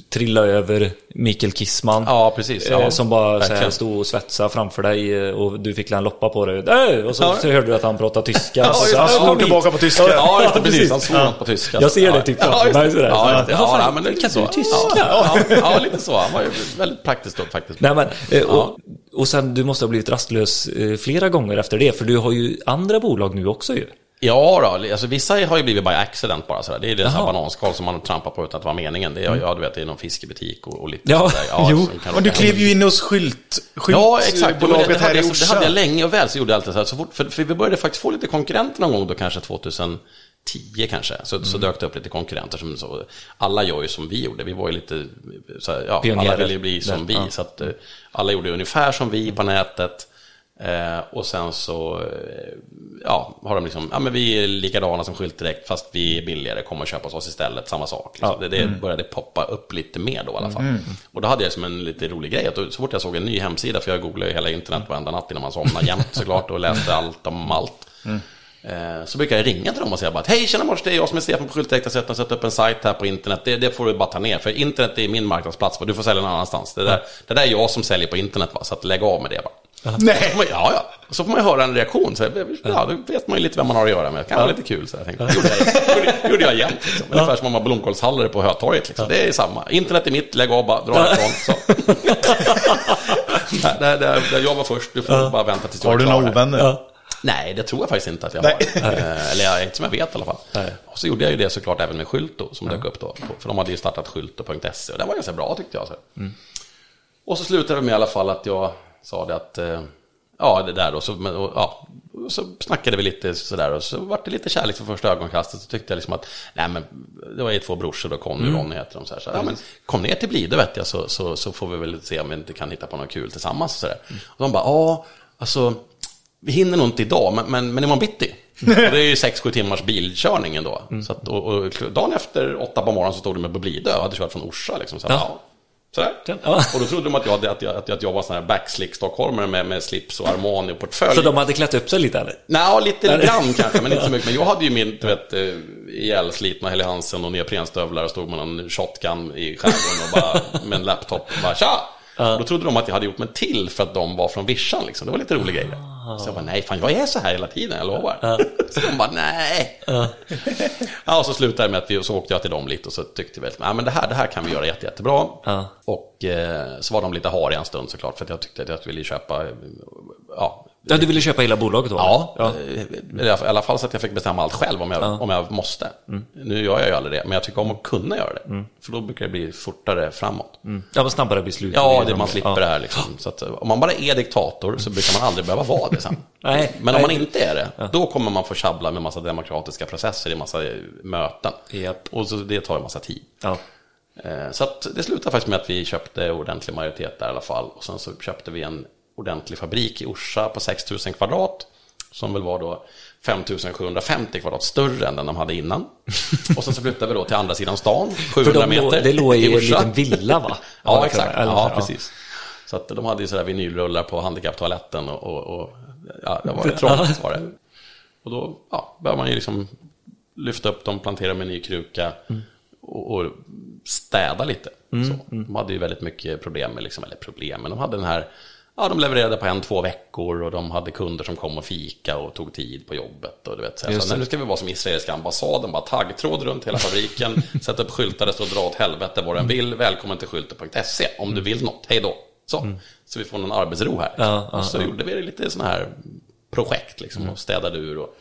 trilla över Mikael Kissman. Ja, precis. Ja, eh, som bara så här, stod och svetsade framför dig och du fick en loppa på dig. Äh! Och så, Ja. så hörde du att han pratade tyska. Ja, så, det. Han ja, kom tillbaka på tyska. Ja, Ja, precis. Han svor Ja. något på tyska. Jag ser det typ ja, framför mig sådär. Ja, ja, ja, ja, men det kan du tyska? Ja, ja, ja, lite så. Han var ju väldigt praktiskt då faktiskt. Nej, men, eh, och, och sen du måste ha blivit rastlös eh, flera gånger efter det, för du har ju andra bolag nu också ju. Ja, då, alltså vissa har ju blivit by accident bara sådär. Det är det här bananskal som man trampar på utan att det var meningen. Det är, ja, du vet, det är någon fiskebutik och, och lite Ja, sådär. jo. som kan Men du klev ju in hos skylt, Ja, exakt. Jo, det, skyltbolaget det, här hade i jag, det hade jag Orsa. länge och väl. Så gjorde jag alltid så här. Så fort, för, för vi började faktiskt få lite konkurrenter någon gång då, kanske 2010 10 kanske, så, så dök det upp lite konkurrenter som så, alla gör ju som vi gjorde, vi var ju lite, så här, ja, alla ville ju bli som Ja. vi, Ja. så att eh, alla gjorde ungefär som vi på nätet. Eh, och sen så, eh, ja, har de liksom, ja men vi är likadana som Skyltdirekt fast vi är billigare, kom och köp hos oss istället, samma sak. Liksom. Det, det började poppa upp lite mer då i alla fall. Och då hade jag som en lite rolig grej, att så fort jag såg en ny hemsida, för jag googlade ju hela internet varenda natt innan man somnade jämt såklart och läste allt om allt. Eh, Så brukar jag ringa till dem och säga bara att hej tjena mors, det är jag som är Stefan på Skyltdirekt, jag har sett att sätta upp en sajt här på internet, det, det får du bara ta ner, för internet är min marknadsplats, för du får sälja någon annanstans. Det där, det där är jag som säljer på internet, va? så att lägg av med det bara. Nej. Man- Ja, ja. Så får man ju höra en reaktion. Så, ja, då vet man ju lite vem man har att göra med. Det kan vara lite kul. Så jag tänkte, gjorde jag, gjorde, gjorde jag jämt. Liksom. Ungefär som om man har blomkålshallare på Hötorget. Liksom. Det är samma. Internet är mitt, lägg av bara, dra ifrån. Så. där, där, där, jag var först, du får bara vänta tills jag Har är du klar några här. ovänner? Nej, det tror jag faktiskt inte att jag Nej. har. Eh, Eller jag, inte som jag vet i alla fall. Och så gjorde jag ju det såklart även med Skylto som dök upp då. För de hade ju startat Skylto.se och det var ganska bra tyckte jag. Så. Och så slutade det med i alla fall att jag sa det att, eh, ja det där då, så, och, ja, så snackade vi lite sådär och så var det lite kärlek för första ögonkastet. Så tyckte jag liksom att, nej men det var ju två brorsor då, Conny och Ronny heter de. Så här, så, ja, men, kom ner till Blidö vet jag så, så, så får vi väl se om vi inte kan hitta på något kul tillsammans. Och, sådär. och de bara, ja, alltså vi hinner nog inte idag, men, men, men imorgon bitti. Och det är ju 6-7 timmars bilkörning ändå. Så att, och, och dagen efter åtta på morgonen så stod de med på Blidö och hade kört från Orsa. Liksom, så, här, Ja. Sådär. Ja. Och då trodde de att jag, att jag, att jag, att jag var sån här backslick stockholmare med, med slips och Armani och portfölj. Så de hade klätt upp sig lite eller? Nej, lite grann kanske, men inte så mycket. Men jag hade ju min, du vet, eh, ihjälslitna Helly Hansen och neoprenstövlar och stod med en shotgun i skärgården och bara med en laptop och bara tja! Och då trodde de att jag hade gjort mig till för att de var från vischan liksom. Det var lite rolig grej. Så jag bara, nej fan jag är så här hela tiden, jag lovar. Så de bara, nej. Ja, och så slutade det med att vi, så åkte jag till dem lite och så tyckte vi nej, men det, här, det här kan vi göra jätte, jättebra. Och eh, så var de lite hariga en stund såklart, för att jag tyckte att jag ville köpa, ja, Ja, du ville köpa hela bolaget då? Ja, ja. eh, i alla fall så att jag fick bestämma allt själv om jag, om jag måste. Nu gör jag ju aldrig det, men jag tycker om att kunna göra det. För då brukar det bli fortare framåt. Ja, vad snabbare beslut. Ja, det, man slipper ja. det här liksom. Så att, om man bara är diktator så brukar man aldrig behöva vara det sen. Nej, men om nej. man inte är det, då kommer man få tjabbla med massa demokratiska processer i massa eh, möten. Japp. Och så, det tar ju massa tid. Ja. Eh, Så att det slutade faktiskt med att vi köpte ordentlig majoritet där i alla fall. Och sen så köpte vi en ordentlig fabrik i Orsa på 6000 kvadrat. Som väl var då 5750 kvadrat större än den de hade innan. Och sen så flyttade vi då till andra sidan stan, 700 För de låg, meter. det låg i en liten villa va? Ja, exakt. Ja, precis. Så att de hade ju sådär vinylrullar på handikapptoaletten och, och, och ja, det var trångt var det. Och då ja, började man ju liksom lyfta upp dem, plantera med ny kruka och, och städa lite. Så. De hade ju väldigt mycket problem med, liksom, eller problem, men de hade den här Ja, de levererade på en, två veckor och de hade kunder som kom och fika och tog tid på jobbet. Och du vet, så, här. Så nu ska vi vara som israeliska ambassaden, bara taggtråd runt hela fabriken, sätta upp skyltar där står dra åt helvete vad den vill, välkommen till skylten.se om du vill något, hej då. Så, så vi får någon arbetsro här. Mm. Ja, ja, och så gjorde vi lite sådana här projekt liksom, och städade ur. Och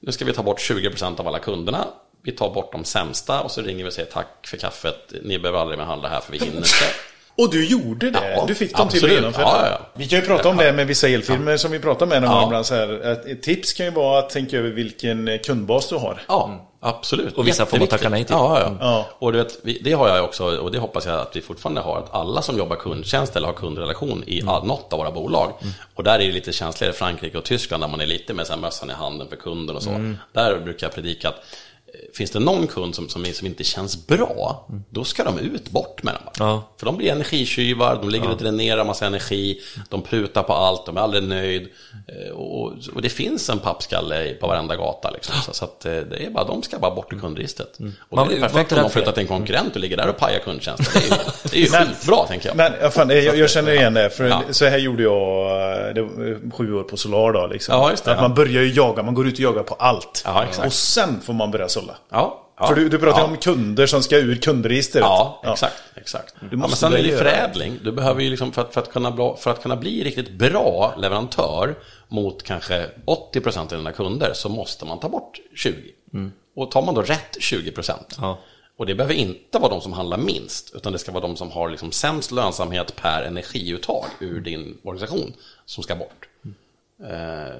nu ska vi ta bort 20% av alla kunderna. Vi tar bort de sämsta och så ringer vi och säger tack för kaffet. Ni behöver aldrig mer handla här för vi hinner inte. Och du gjorde det? Ja, du fick dem till absolut. att genomföra Ja, ja. Vi kan ju prata om det med vissa elfilmer som vi pratar med någon Ja. gång ibland. Så här, ett tips kan ju vara att tänka över vilken kundbas du har. Ja, absolut. Och vissa får man tacka nej till. Ja, ja. Ja. Och du vet, det har jag också, och det hoppas jag att vi fortfarande har, att alla som jobbar kundtjänst eller har kundrelation i mm. något av våra bolag, och där är det lite känsligare, Frankrike och Tyskland, där man är lite med så här mössan i handen för kunden och så. Där brukar jag predika att eh, Finns det någon kund som, som, som inte känns bra, då ska de ut bort med dem. Ja. För de blir energitjuvar, de ligger och dränerar massa energi, de prutar på allt, de är aldrig nöjd. Eh, Och, och det finns en pappskalle på varenda gata. Liksom. Så, så att eh, det är bara, de ska bara bort ur kundregistret. Och Man- det är perfekt om de flyttar till en konkurrent och ligger där och pajar kundtjänsten. Det är ju, det är ju skitbra, tänker jag. Men ja, fan, jag, jag känner igen det. För Ja. så här gjorde jag eh, det sju år på Solar då. Liksom. Ja, att ja. man börjar ju jaga, man går ut och jagar på allt. Ja. Och sen får man börja sålla. ja, ja, För du, du pratar ju ja. om kunder som ska ur kundregistret. Ja, exakt. exakt. Ja, men måste sen är det förädling. Du behöver ju liksom för att, för, att kunna, bra- för att kunna bli riktigt bra leverantör mot kanske 80% av dina kunder så måste man ta bort 20. Och tar man då rätt 20%. Ja. Och det behöver inte vara de som handlar minst, utan det ska vara de som har liksom sämst lönsamhet per energiuttag ur din organisation som ska bort. Eh,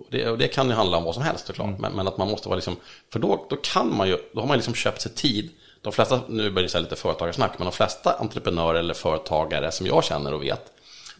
Och det, och det kan ju handla om vad som helst såklart. Men, men att man måste vara liksom, för då, då kan man ju, då har man liksom köpt sig tid. De flesta, nu börjar det säga lite företagarsnack, men de flesta entreprenörer eller företagare som jag känner och vet,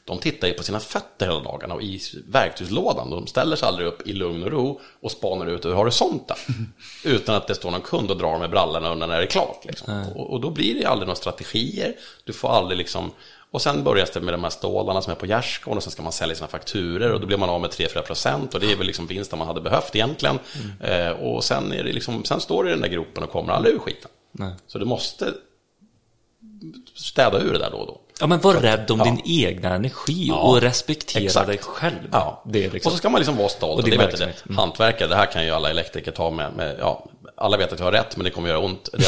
de tittar ju på sina fötter hela dagarna och i verktygslådan. De ställer sig aldrig upp i lugn och ro och spanar ut över horisonten. Utan att det står någon kund och drar med brallorna undan när det är klart. Liksom. Och, och då blir det ju aldrig några strategier. Du får aldrig liksom och sen börjar det med de här stålarna som är på gärdsgården och sen ska man sälja sina fakturer och då blir man av med 3-4% och det är väl liksom vinsten man hade behövt egentligen. Eh, och sen, är det liksom, sen står det i den där gropen och kommer aldrig ur skiten. Nej. Så du måste städa ur det där då och då. Ja, men var rädd om ja. din egna energi Ja, och respektera exakt. dig själv. Ja. Det är liksom. Och så ska man liksom vara stolt. Och Och din det vet jag. Mm. Hantverkare, det här kan ju alla elektriker ta med, med ja, alla vet att jag har rätt, men det kommer göra ont. Det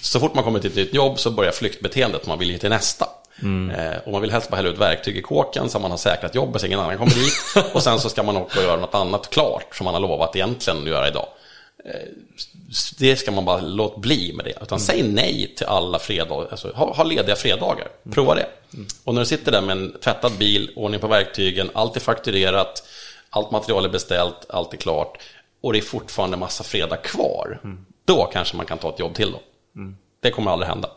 så fort man kommer till ett nytt jobb så börjar flyktbeteendet, man vill ju till nästa. Mm. Eh, och man vill helst bara hälla ut verktyg i kåken så man har säkrat jobbet så ingen annan kommer dit. Och sen så ska man åka och göra något annat klart som man har lovat egentligen att göra idag. Eh, Det ska man bara låta bli med det. Utan säg nej till alla fredagar. Alltså, ha, ha lediga fredagar. Prova det. Och när du sitter där med en tvättad bil, ordning på verktygen, allt är fakturerat, allt material är beställt, allt är klart. Och det är fortfarande massa fredag kvar. Då kanske man kan ta ett jobb till då. Det kommer aldrig hända.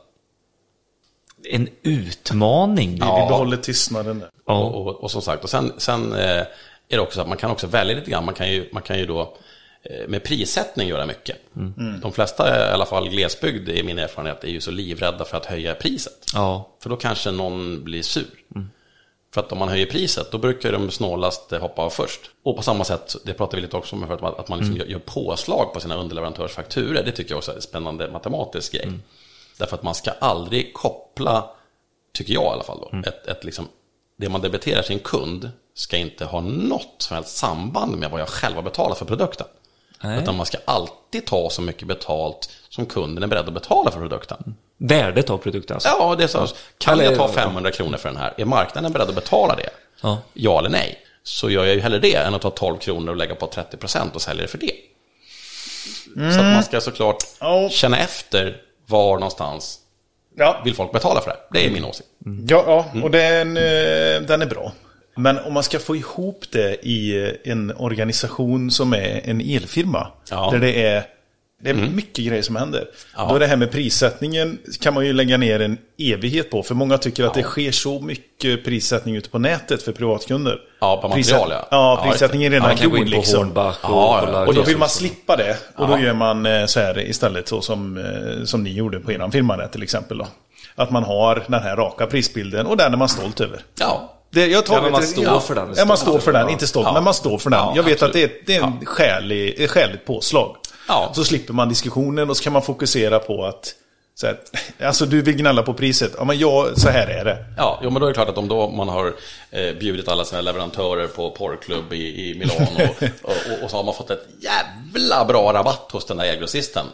En utmaning. Vi Ja. behåller tystnaden där. Ja. Och, och, och som sagt, och sen, sen eh, är det också så att man kan också välja lite grann. Man kan ju, man kan ju då eh, med prissättning göra mycket. De flesta, i alla fall glesbygd, i min erfarenhet, är ju så livrädda för att höja priset. Ja. För då kanske någon blir sur. För att om man höjer priset, då brukar de snålaste hoppa av först. Och på samma sätt, det pratar vi lite också om, för att man, liksom gör, gör påslag på sina underleverantörsfakturer. Det tycker jag också är en spännande matematisk grej. Därför att man ska aldrig koppla, tycker jag i alla fall, då, ett, ett liksom, det man debiterar sin kund ska inte ha något som helst samband med vad jag själv har betalat för produkten. Nej. Utan man ska alltid ta så mycket betalt som kunden är beredd att betala för produkten. Värdet av produkten alltså. Ja, det är så. Kan Eller- jag ta 500 kronor för den här? Är marknaden beredd att betala det? Ja. Ja eller nej? Så gör jag ju hellre det än att ta 12 kronor och lägga på 30% och sälja det för det. Så att man ska såklart Ja. känna efter var någonstans Ja, vill folk betala för det. Det är min åsikt. ja, ja och den, eh, den är bra. Men om man ska få ihop det i eh, en organisation som är en elfirma. Ja. Där det är, det är mycket grejer som händer. Ja. Då det här med prissättningen kan man ju lägga ner en evighet på. För många tycker att det sker så mycket prissättning ute på nätet för privatkunder. Ja, på material, ja. Ja, Ja, prissättningen är redan gå gjord liksom. Hornbach och Ja, ja. Och då vill man slippa det. Och då Ja. gör man eh, så här istället så som, eh, som ni gjorde på er firma där, till exempel. Då. Att man har den här raka prisbilden och den är man stolt över. Ja, Det, jag tar Ja, man står ja, för den. Ja, man står för den. Inte stolt, ja. men man står för den. Ja, jag vet att det är, absolut. det är en skälig, ett skäligt påslag. Ja. Så slipper man diskussionen och så kan man fokusera på att så här, alltså du vill gnälla på priset. Ja, men jag, så här är det. Ja, jo, men då är det klart att om då man har eh, bjudit alla sina leverantörer på porrklubb i, i Milano och, och, och så har man fått ett jävla bra rabatt hos den där ägrossisten.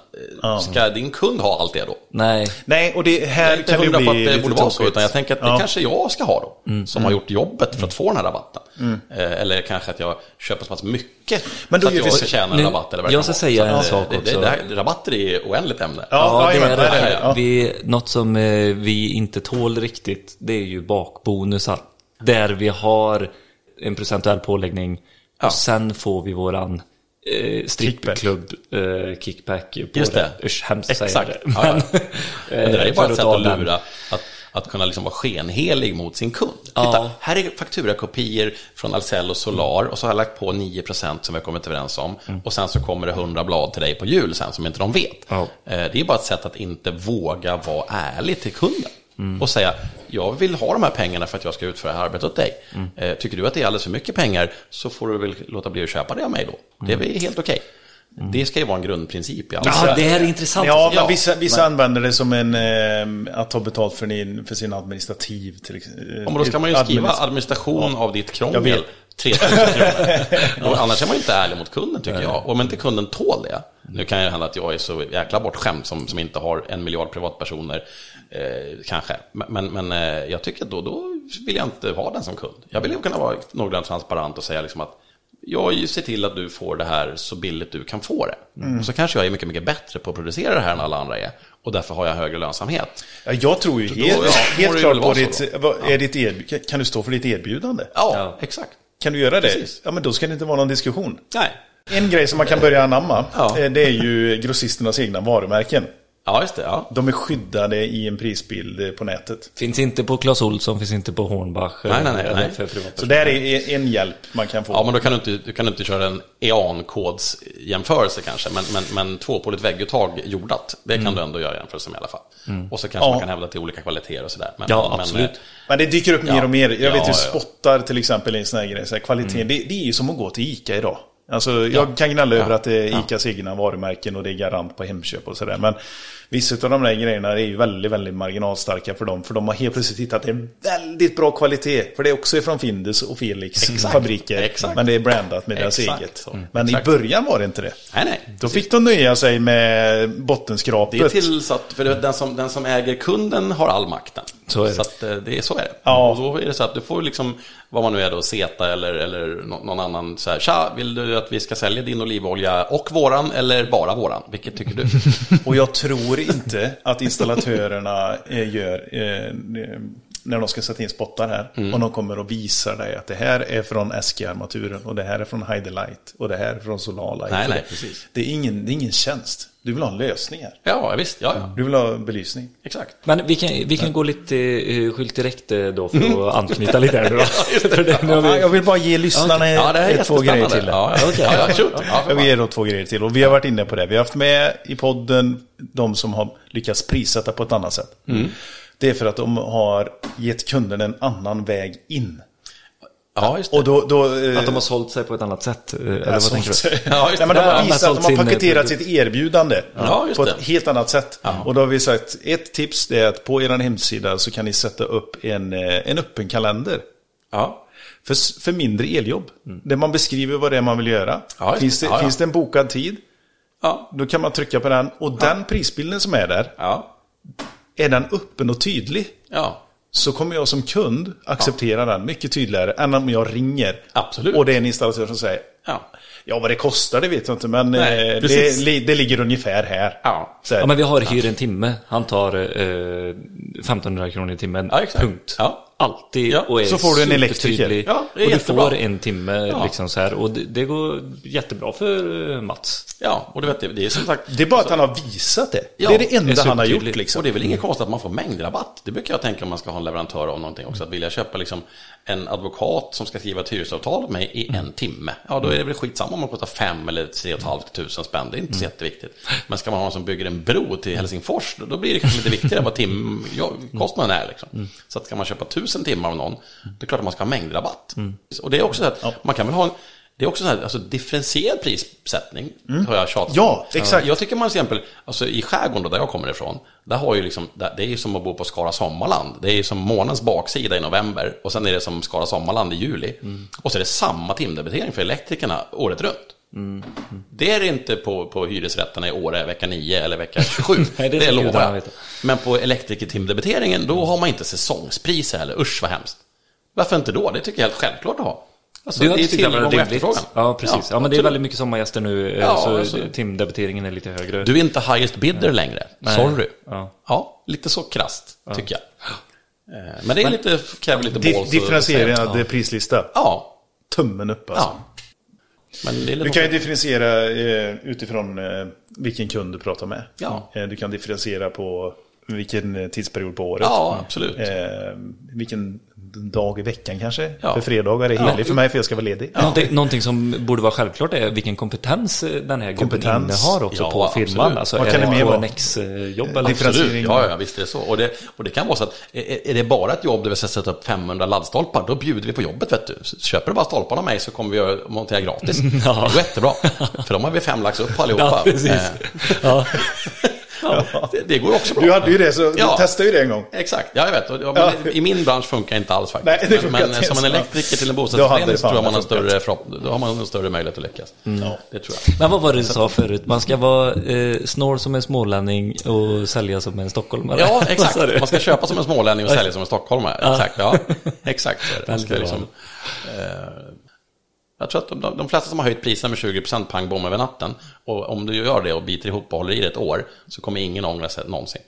Eh, Ska din kund ha allt det då? Nej. Nej, och det Jag här är inte kan det hundra på att bli det borde vara så, utan jag tänker att det Ja. kanske jag ska ha då. Som har gjort jobbet för att få den här rabatten. Eh, eller kanske att jag köper så pass mycket Men då så att jag ska tjäna en Nu- rabatt. Eller vad det jag ska säga Så en sak det, också. Det, det här, rabatter är oändligt ämne. Ja, Ja, det är det. ja. Vi, något som eh, vi inte tål riktigt, det är ju bakbonusar. Där vi har en procentuell påläggning Ja. och sen får vi våran eh, strippklubb eh, kickback på Just det. Usch, hemskt att säga Exakt. det. Ja, ja. Men, Men det där är eh, bara ett sätt att lura, att, att kunna liksom vara skenhelig mot sin kund. Ja. Titta, här är fakturakopior från Ahlsell och Solar och så har jag lagt på 9% som vi har kommit överens om. Och sen så kommer det 100 blad till dig på jul sen som inte de vet. Ja. Eh, Det är bara ett sätt att inte våga vara ärlig till kunden. Mm. Och säga, jag vill ha de här pengarna för att jag ska utföra det här arbetet åt dig. Mm. Eh, Tycker du att det är alldeles för mycket pengar så får du väl låta bli att köpa det av mig då. Det är väl helt okej. Det ska ju vara en grundprincip i alla Mm. Ja, det här är intressant. Ja, men Ja, vissa, vissa men- använder det som en, eh, att ta betalt för, din, för sin administrativ till. Ja, men då ska man ju skriva Administ- administration av ditt Jag krångel. vet. 3000 kronor. Annars är man ju inte ärlig mot kunden tycker jag. Och om inte kunden tål det. Nu kan det hända att jag är så jäkla bortskämd som, som inte har en miljard privatpersoner. Eh, kanske. Men, men, men eh, jag tycker att då, då vill jag inte ha den som kund. Jag vill ju kunna vara någorlunda transparent och säga liksom att jag ser till att du får det här så billigt du kan få det. Och så kanske jag är mycket, mycket bättre på att producera det här än alla andra är. Och därför har jag högre lönsamhet. Ja, jag tror ju då- helt, ja, må helt klart på ditt... då. vad- Är ditt kan du stå för ditt erbjudande? Ja, Ja. exakt. Kan du göra det? Precis. Ja, men då ska det inte vara någon diskussion. Nej. En grej som man kan börja anamma, Ja. eh, det är ju grossisternas egna varumärken. Ja, just det. Ja. De är skyddade i en prisbild på nätet. Finns inte på Clas Ohlson, finns inte på Hornbach. Nej, nej, nej, nej. Så där är en hjälp man kan få. Ja, men då kan du inte, du kan inte köra en EAN-kodsjämförelse kanske, men, men, men tvåpoligt vägguttag jordat, det kan du ändå göra jämförelse med i alla fall. Och så kanske Ja. man kan hävda till olika kvaliteter och sådär. Men, Ja, men, absolut. eh, Men det dyker upp mer Ja. och mer. Jag Ja, vet ju ja. spottar till exempel är en sån här grej. Så här, kvaliteten, det, det är ju som att gå till ICA idag. Alltså, jag kan gnälla över Ja. att det är ICAs egna varumärken och det är garant på Hemköp och sådär. Men vissa av de där grejerna är ju väldigt, väldigt marginalstarka för dem. För de har helt plötsligt hittat en väldigt bra kvalitet. För det är också från Findus och Felix Exakt. fabriker. Exakt. Men det är brandat med deras eget. så. Men Exakt. i början var det inte det. nej, nej. Då fick de nöja sig med bottenskrapet. Det är till så att, för den som, den som äger kunden har all makten. Så är det. Så att eh, det är, så är det. Ja. Och då är det så att du får liksom, vad man nu är då, Zeta eller, eller någon annan så här, tja, vill du att vi ska sälja din olivolja och våran eller bara våran? Vilket tycker du? Och jag tror inte att installatörerna eh, gör, eh, när de ska sätta in spottar här, Mm. och de kommer och visar dig att det här är från SG-armaturen och det här är från Heidelite och det här är från Solarlight. Nej, nej, det, precis. Det är, ingen, det är ingen tjänst. Du vill ha en lösning här. Ja, visst, ja, ja. Du vill ha belysning. Exakt. Men vi kan, vi kan gå lite uh, skylt direkt eh, då för att anknyta lite här nu då. Ja, jag vi, vill bara ge lyssnarna Ja, det två grejer till. Ja, ja, ja, ja, ja, Jag vill ge då två grejer till. Och vi har varit inne på det. Vi har haft med i podden de som har lyckats prissätta på ett annat sätt. Mm. Det är för att de har gett kunden en annan väg in. ja, just det. Och då, då, eh, att de har sålt sig på ett annat sätt. eh, Eller Ja, vad tänker du? Ja, Nej, men det. de har Ja, visat att de har eh, paketerat sitt erbjudande Ja, på det. ett helt annat sätt. Och då har vi sagt, ett tips det är att på er hemsida så kan ni sätta upp en, en öppen kalender. Ja. För, för mindre eljobb. Där man beskriver vad det är man vill göra. Mm. Ja, finns, det. det, Ja, ja. finns det en bokad tid, Ja. då kan man trycka på den. Och den prisbilden som är där, Ja. Är den öppen och tydlig. Ja. Så kommer jag som kund acceptera den mycket tydligare än om jag ringer. Absolut. Och det är en installatör som säger, Ja. Ja, vad det kostar det vet jag inte, men Nej, eh, det, det ligger ungefär här. Ja. Så här. Ja men vi har hyr en timme. Han tar eh, 1500 kronor i timmen. Ja, exakt. Punkt. Ja. Alltid. Ja, Och är så får du en elektriker. Ja, och du jättebra. får en timme Ja. liksom så här. Och det, det går jättebra för eh, Mats. Ja, och du vet, det det är som sagt... Det är bara att han har visat det. Ja, det är det enda är han har gjort liksom. Och det är väl inget konstigt att man får mängdrabatt. Det brukar jag tänka om man ska ha en leverantör av någonting också. Att vilja köpa liksom en advokat som ska skriva ett hyresavtal med i en timme. Ja, då är det väl skitsamma om man kostar fem eller tre och ett halvt tusen spänn. Det är inte så jätteviktigt. Men ska man ha någon som bygger en bro till Helsingfors, då blir det kanske lite viktigare vad timkostnaden är. Liksom. Så att ska man köpa tusen timmar av någon, det är klart att man ska ha mängdrabatt. Och det är också så att man kan väl ha en det är också så här, alltså differentierad prissättning, har jag tjatat Mm. Ja, om. exakt. Jag tycker man till exempel, alltså i skärgården då, där jag kommer ifrån, där har ju liksom, det är ju som att bo på Skara Sommarland. Det är ju som månens baksida i november och sen är det som Skara Sommarland i juli. Mm. Och så är det samma timdebitering för elektrikerna året runt. Det är det inte på, på hyresrätterna i Åre vecka 9 eller vecka 27. Nej, det det lovar jag. Men på elektrikertimdebiteringen, då har man inte säsongspriser heller. Usch vad hemskt. Varför inte då? Det tycker jag är helt självårt att ha. Alltså, Du var tillgång och efterfrågan. Ja, precis. Ja, men det är väldigt mycket sommargäster nu, eh, Ja, så alltså. timdebiteringen är lite högre. Du är inte highest bidder längre. Nej. Sorry. Ja. Ja. lite så krasst, tycker jag. Eh, Men det är lite, kräver lite Di- balls. att differentierad säga. prislista. Ja, Tummen upp alltså. ja. Du kan ju differentiera eh, utifrån eh, vilken kund du pratar med. Ja. Eh, du kan differentiera på vilken tidsperiod på året. Ja, absolut. Eh, vilken dag i veckan kanske. Ja. För fredagar är helig för mig för jag ska vara ledig. Någonting, någonting som borde vara självklart är vilken kompetens eh, den här gubben Kompetens. innehar också Ja, på firman. Alltså, Vad är kan det mer vara? KNX-jobb eller? Absolut, ja, ja, visst är det så. Och det, och det kan vara så att är, är det bara ett jobb där vi ska sätta upp 500 laddstolpar, då bjuder vi på jobbet vet du. Så Köper du bara stolparna av mig så kommer vi att montera gratis. Ja. Det går jättebra. För de har vi femlax upp på allihopa. Ja, precis. Eh, Ja. det, det går också bra. Du hade ju det så Ja. du testade ju det en gång. Exakt, ja jag vet. Och, ja, I min bransch funkar inte alls faktiskt. Nej, det men funkar men inte som en elektriker till en bostadsrättsförening så tror jag man har större, då har man en större möjlighet att lyckas. Ja. Det tror jag. Men vad var det du sa förut? Man ska vara eh, snål som en smålänning och sälja som en stockholmare. Ja, exakt. Man ska köpa som en smålänning och sälja som en stockholmare. Exakt, ja. Exakt. Man ska liksom, eh, jag tror att de, de, flesta som har höjt priserna med 20% pang bom över natten, och om du gör det och biter ihop och håller i det ett år, så kommer ingen ångra sig någonsin.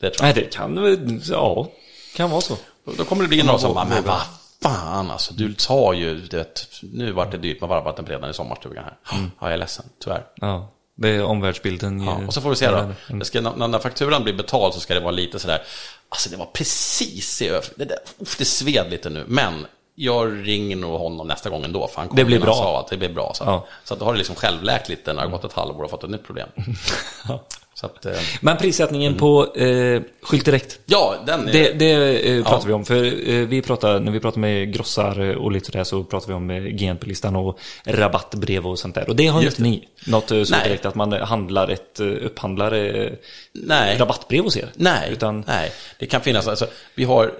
Det tror Nej, jag. det kan väl, ja, kan vara så. Då- Då kommer det bli några som bara, men vad fan alltså, du sa ju, du vet, nu vart det dyrt med varmvatten redan i sommarstugan här. Mm. Ja, jag är ledsen, tyvärr. Ja, det är omvärldsbilden. Ja, och så får vi se då. Mm. Det ska, när, när fakturan blir betald så ska det vara lite sådär, alltså det var precis i över, det, där, uff, det sved lite nu, men jag ringer nog honom nästa gång ändå, för han kom Det blir bra. sa att det blir bra. Så, Ja. så att då har det liksom självläkt lite när det har gått ett halvår och fått ett nytt problem. Så att, eh, Men prissättningen på eh, Skylt Direkt. ja, den är... Det, det eh, pratar Ja. vi om, för eh, vi pratar, när vi pratar med grossar och lite sådär så pratar vi om eh, GNP-listan och rabattbrev och sånt där. Och det har ju Just inte ni. Något eh, så Nej. direkt att man handlar ett, eh, upphandlar eh, Nej. rabattbrev hos er. Nej, Utan, nej, det kan finnas, alltså, vi, har,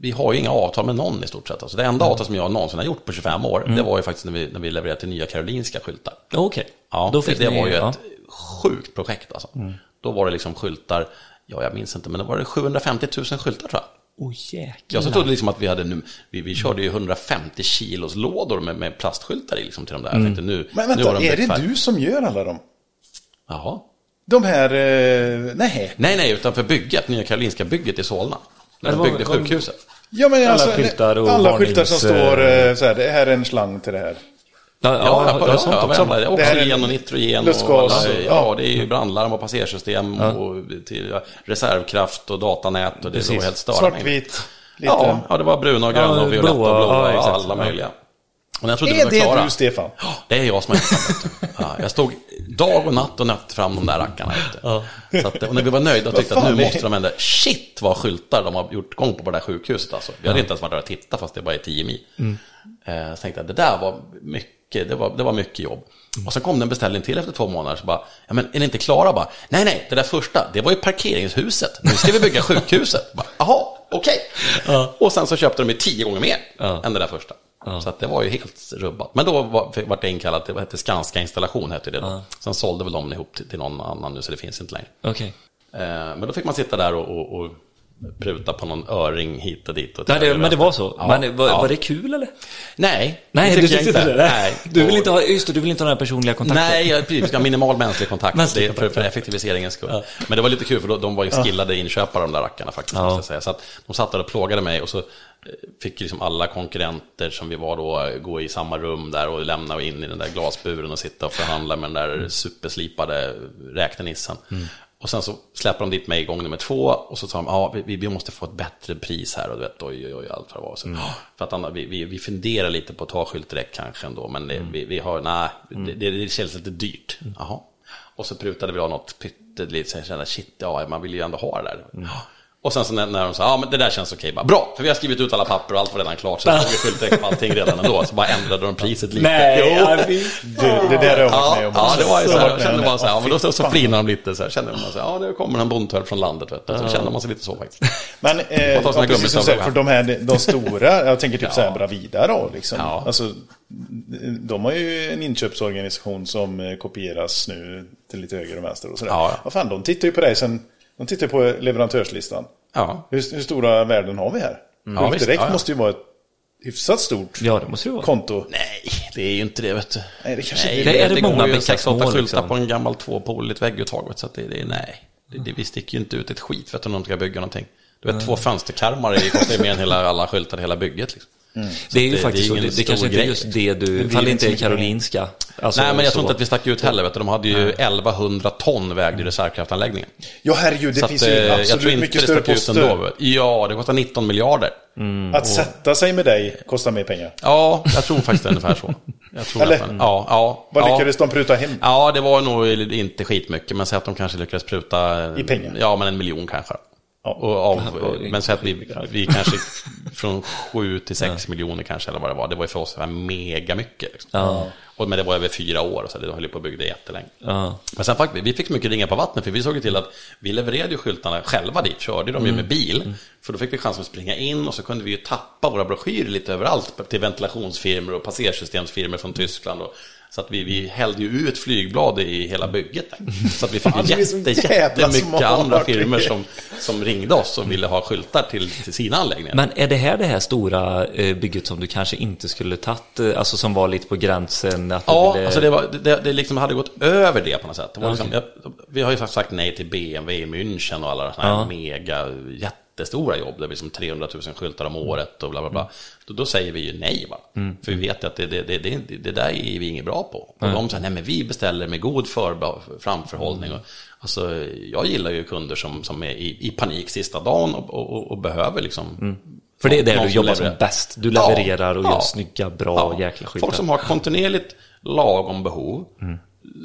vi har ju inga avtal med någon i stort sett. Alltså, det enda avtal som jag någonsin har gjort på 25 år, det var ju faktiskt när vi, när vi levererade till Nya Karolinska skyltar. Okej, Ja, då det, fick det ni, var ju ja. ett sjukt projekt alltså. Då var det liksom skyltar, ja jag minns inte, men det var det 750 000 skyltar tror jag. Åh jäklar. Jag så trodde liksom att vi hade nu, vi, vi körde ju 150 kilos lådor med, med plastskyltar i liksom till de där. Jag tänkte nu, Men nu vänta, var de är det du som gör alla dem? Jaha. De här, eh, nej. Nej, nej, utan för bygget, Nya Karolinska bygget i Solna. När Men de Mm. byggde vad- sjukhuset. Ja, men Alla alltså, skyltar och alla skyltar som står eh, så här, det här är en slang till det här. Ja, Ja, ja, ja, ja, är sånt ja, också. är Oxygen och nitrogen. lustgas Och, ja, det är ju brandlarm och passersystem och till ja, reservkraft och datanät och det var helt störande. Svartvit. Lite. Ja, ja, det var bruna och gröna Ja, och violetta och blåa ja, och alla Ja. möjliga. Och jag trodde Är det klara. du, Stefan? Ja, det är jag som har det. Ja, jag stod dag och natt och nötte fram de där rackarna. Så att, och när vi var nöjda och tyckte att nu är- måste de ändå, shit vad skyltar de har gjort gång på på det där sjukhuset. Alltså. Vi hade inte ens varit där och tittat fast det bara är 10 mil. Eh, så tänkte jag, det där var mycket, det var, det var mycket jobb. Och sen kom det en beställning till efter två månader, så bara, ja men är ni inte klara? Bara, nej, nej, det där första, det var ju parkeringshuset. Nu ska vi bygga sjukhuset. Bara, Jaha, okej. Och sen så köpte de ju tio gånger mer Ja. än det där första. Så att det var ju helt rubbat. Men då var, var det inkallat, det hette Skanska installation hette det då. Sen sålde väl de ihop till, till någon annan nu så det finns inte längre. Okej. Eh, men då fick man sitta där och, och, och pruta på någon öring hit och dit. Och Nej, det, men det var så. Ja, men var, ja. var det kul eller? Nej, Nej, det du tyckte inte det? Nej. Du vill inte ha, just det, du vill inte ha den här personliga kontakten? Nej, jag precis, ska ha minimal mänsklig kontakt. Mänsklig det för, för ja. effektiviseringens skull. Men det var lite kul för de var ju skillade inköpare de där rackarna faktiskt. Ja. Måste jag säga. Så att de satt där och plågade mig och så eh, fick liksom alla konkurrenter som vi var då eh, gå i samma rum där och lämna in i den där glasburen och sitta och förhandla med den där superslipade räknenissen. Och sen så släpper de dit mig gång nummer två och så sa de, ja vi, vi måste få ett bättre pris här och du vet, oj oj oj, allt vad det var. Så, "Ja, För att annars, vi, vi, vi funderar lite på att ta skylt direkt kanske ändå, men det, vi, vi har, nej, det, det, det känns lite dyrt. Jaha. Och så prutade vi av något pyttelite, så jag kände shit, ja man vill ju ändå ha det där. Och sen så när, när de sa, ja men det där känns okej, bara bra, för vi har skrivit ut alla papper och allt var redan klart, så vi fullt direkt på allting redan ändå, så bara ändrade de priset lite. Nej, Jo. Du, det där har jag varit Ja, med om ja, det var ju så här, jag med kände bara så här, ja, men då så, så fy flinar de lite så här, kände man så här, ja nu kommer en bondtölp från landet, vet du. Så kände man sig lite så faktiskt. Men, eh, ja, precis som gummistövlar. för de här, de stora, jag tänker typ Ja. så här Bravida då, liksom. Ja. Alltså, de har ju en inköpsorganisation som eh, kopieras nu till lite höger och vänster och sådär. Ja, ja. Vad fan, de tittar ju på dig sen, de tittar på leverantörslistan. Ja, Hur, hur stora värden har vi här? Ja, Skylt visst. Direkt Ja, ja. måste ju vara ett hyfsat stort Ja, det måste det vara. konto. nej, det är ju inte det, vet du. Nej, det kanske Nej, inte är. det, Är det det många går ju bäckar 6-8 små, skyltar liksom? på en gammal tvåpoligt vägguttag, så att det, det är nej. Det, det, vi sticker ju inte ut ett skit, du, om de ska bygga någonting. Du vet, två fönsterkarmar det kostar ju mer än hela, alla skyltar i hela bygget. Liksom. Det är ju det- faktiskt så, det är ingen det, det kanske inte är just det du, det inte är så Karolinska. Alltså, Nej, men jag tror så. inte att vi stack ut heller, vet du. De hade ju 1100 ton vägde i reservkraftanläggningen. Ja, herregud, det Så finns att, ju eh, jag absolut tror inte mycket det större stack ut poster. ändå. Ja, det kostar 19 miljarder. Att sätta sig med dig kostar mer pengar. Ja, jag tror faktiskt det är ungefär så. Jag tror Eller? nästan- Ja, ja. Vad ja. lyckades de pruta hem? Ja, det var nog inte skitmycket, men säg att de kanske lyckades pruta... I pengar? Ja, men en miljon kanske. Och av, men säg att vi, vi kanske från 7 till 6 miljoner kanske, eller vad det var. Det var ju för oss så mega mycket. Liksom. Ja. Och, men det var över fyra år, så det höll på att bygga det jättelänge. Ja. Men sen faktiskt, vi fick så mycket ringar på vattnet, för vi såg ju till att vi levererade ju skyltarna själva dit, körde dem ju med bil. För då fick vi chansen att springa in och så kunde vi ju tappa våra broschyrer lite överallt till ventilationsfirmor och passersystemsfirmor från Tyskland. Och, så att vi, vi hällde ju ut flygblad i hela bygget. Där. Så att vi fick jätte, jättemycket andra firmor som, som ringde oss och ville ha skyltar till, till sina anläggningar. Men är det här det här stora eh, bygget som du kanske inte skulle tagit, eh, alltså som var lite på gränsen? Att Ja, ville... alltså det, var, det, det liksom hade gått över det på något sätt. Det var Ja, liksom, jag, vi har ju sagt- sagt nej till BMW i München och alla sådana här Ja. mega jättestora jobb, det blir som 300 000 skyltar om året och bla bla bla. Då, då säger vi ju nej va. För vi vet att det, det, det, det, det där är vi inget bra på. Och de säger, nej men vi beställer med god för, framförhållning. Och, alltså, jag gillar ju kunder som, som är i, i panik sista dagen och, och, och behöver liksom För det är där någon du jobbar som bäst. Du Ja, levererar och gör ja. snygga, bra jäkla skyltar. Folk som har kontinuerligt lagom behov,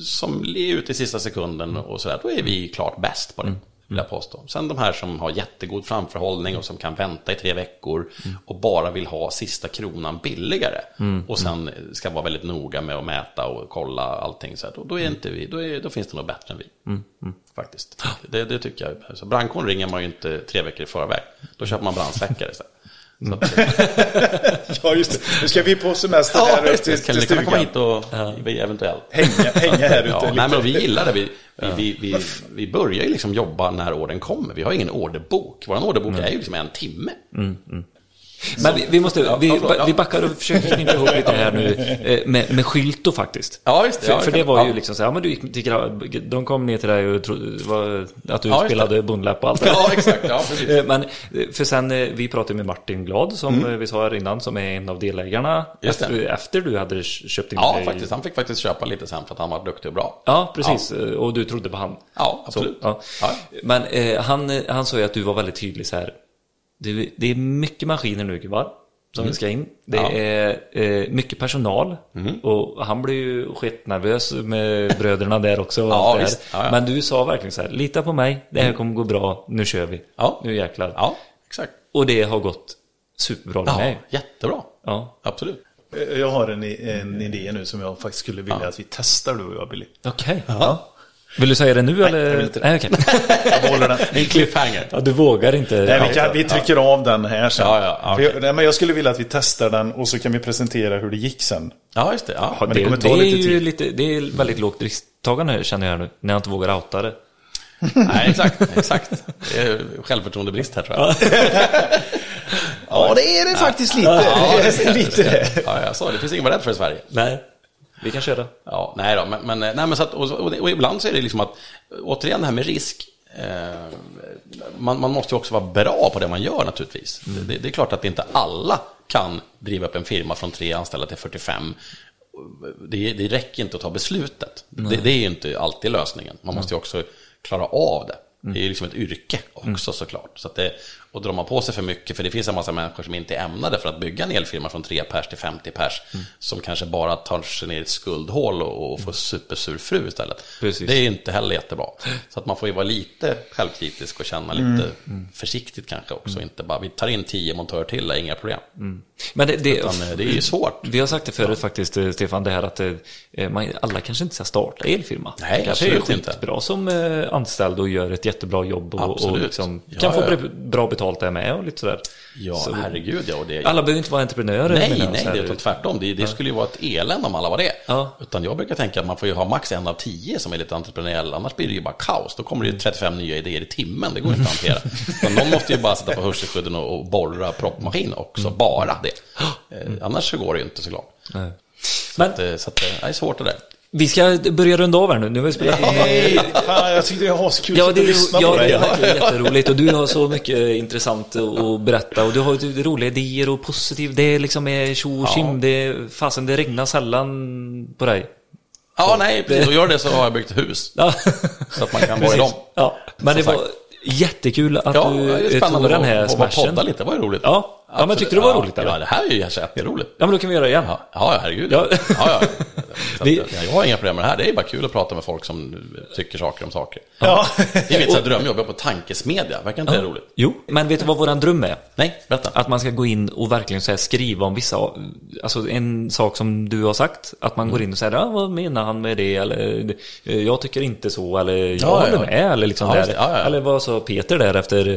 som är ute i sista sekunden och sådär, då är vi klart bäst på det. Vill jag påstå. Sen de här som har jättegod framförhållning och som kan vänta i tre veckor och bara vill ha sista kronan billigare. Och sen ska vara väldigt noga med att mäta och kolla allting. Så här, då, då, är inte vi, då, är, då finns det nog bättre än vi. Faktiskt. Det, det tycker jag. Så brandkåren ringer man ju inte tre veckor i förväg. Då köper man brandsläckare istället. Att, Ja, just det. Nu ska vi på semester Ja, här det. till, Kan till kan komma stugan. hit och vi eventuellt. Hänga, hänga här ute. Ja, nej, men vi gillar det. Vi, vi, vi, vi, vi börjar ju liksom jobba när ordern kommer. Vi har ingen orderbok. Vår orderbok är ju liksom en timme. Men vi, vi måste, vi, ja, förlåt, ja. vi backar och försöker knyta ihop lite här nu eh, med, med skylto faktiskt. Ja, just det. För, för det var ju liksom så här, men du gick till de kom ner till dig och trodde att du spelade bondläpp och allt det Ja, exakt. Ja, precis. Eh, Men eh, för sen, vi pratade med Martin Glad som eh, vi sa här innan, som är en av delägarna. Mm. Efter, efter du hade köpt in Ja, dig- faktiskt. Han fick faktiskt köpa lite sen för att han var duktig och bra. Ja, precis. Och du trodde på han. Ja, absolut. Så. Men eh, han, han sa ju att du var väldigt tydlig så här. Det, det är mycket maskiner nu gubbar. Som ska in. Det Mm. Ja. Mm. är eh, mycket personal. Och han blev ju skitnervös med bröderna där också. Ja, visst. Ja, ja. Men du sa verkligen så här, lita på mig, det här kommer gå bra, nu kör vi. Ja. Nu jäklar. Ja, exakt. Och det har gått superbra med Ja, mig. jättebra. Ja. Absolut. Jag har en, en idé nu som jag faktiskt skulle vilja att vi testar du och jag, Billy. Okej. Ja. Vill du säga det nu eller? jag vill inte det. Nej, okej. Jag behåller den. En cliffhanger. Ja, du vågar inte. Nej, vi, kan, vi trycker av den här sen. Ja, ja, ja, För jag, nej, men jag skulle vilja att vi testar den och så kan vi presentera hur det gick sen. Ja, just det. Ja. Men det det, kommer det ta är lite ju tid. lite, det är väldigt lågt risktagande känner jag nu, när jag inte vågar outa det. Nej, exakt. exakt. Det är självförtroendebrist här tror jag. Ja, det är det faktiskt lite. Ja, det är lite det. Ja, jag sa det. Det finns ingen vara rädd för i Sverige. Nej, vi kan köra. Ja, nej då, men, men, nej, men så att, och, och, ibland så är det liksom att, återigen det här med risk, eh, man, man måste ju också vara bra på det man gör naturligtvis. Det, det är klart att inte alla kan driva upp en firma från tre anställda till 45. Det, det räcker inte att ta beslutet. Det, det är ju inte alltid lösningen. Man måste ju också klara av det. Det är ju liksom ett yrke också såklart. Så att det, och drar man på sig för mycket, för det finns en massa människor som inte är ämnade för att bygga en elfirma från 3 pers till 50 pers, som kanske bara tar sig ner i ett skuldhål och, och får supersur fru istället. Precis. Det är inte heller jättebra. Så att man får ju vara lite självkritisk och känna lite försiktigt kanske också. Inte bara, vi tar in 10 montörer till, är inga problem. Men det, det, Utan eh, det är ju svårt. vi har sagt det förut faktiskt, eh, Stefan, det här att eh, man, alla kanske inte ska starta elfirma. Nej, kanske är absolut inte. skitbra som eh, anställd och gör ett jättebra jobb och, och liksom, Ja, kan få ja. bra- bra betalt där med och lite sådär. Ja, Så- herregud ja. Och det, Alla behöver inte vara entreprenörer. Nej, nej, här. det är tvärtom. Det, det skulle ju vara ett elände om alla var det. Ja. Utan jag brukar tänka att man får ju ha max en av tio som är lite entreprenöriell, annars blir det ju bara kaos. Då kommer det ju 35 nya idéer i timmen, det går inte att hantera. Så någon måste ju bara sätta på hörselskydden och, och borra proppmaskin också, bara det. Eh, annars så går det ju inte såklart. Nej. Så Men att, eh, så att, eh, det är svårt det där. Vi ska börja runda av här nu. Nu har vi spelat Nej, fan, jag tyckte det var askul Ja, att det är, lyssna ja, på det dig. är verkligen jätteroligt och du har så mycket intressant att berätta och du har ju roliga idéer och positiv, det är liksom är tjo och tjim, det är, fasen det regnar sällan på dig. Ja, nej, precis. Och gör det så har jag byggt hus. Ja, Så att man kan vara i dem. ja. men det var jättekul att Ja, du det är tog spännande den här att, att bara smashen. podda lite, det var roligt. Ja, ja men tyckte du det var roligt eller? Ja, det här är ju jätteroligt. Ja, men då kan vi göra det igen. Ja, ja herregud. Ja. Ja. Ja, ja. Att, Vi- ja, jag har inga problem med det här. Det är bara kul att prata med folk som tycker saker om saker. Ja. Det är mitt drömjobb, jag på tankesmedja. Verkar inte det roligt? Jo, men vet du vad våran dröm är? Nej, berätta. Att man ska gå in och verkligen så skriva om vissa, alltså en sak som du har sagt, att man går in och säger ja, vad menar han med det, eller eh, jag tycker inte så, eller jag Ja, håller ja. med, eller liksom Ja, där. Ja, ja, ja. Eller vad sa Peter där efter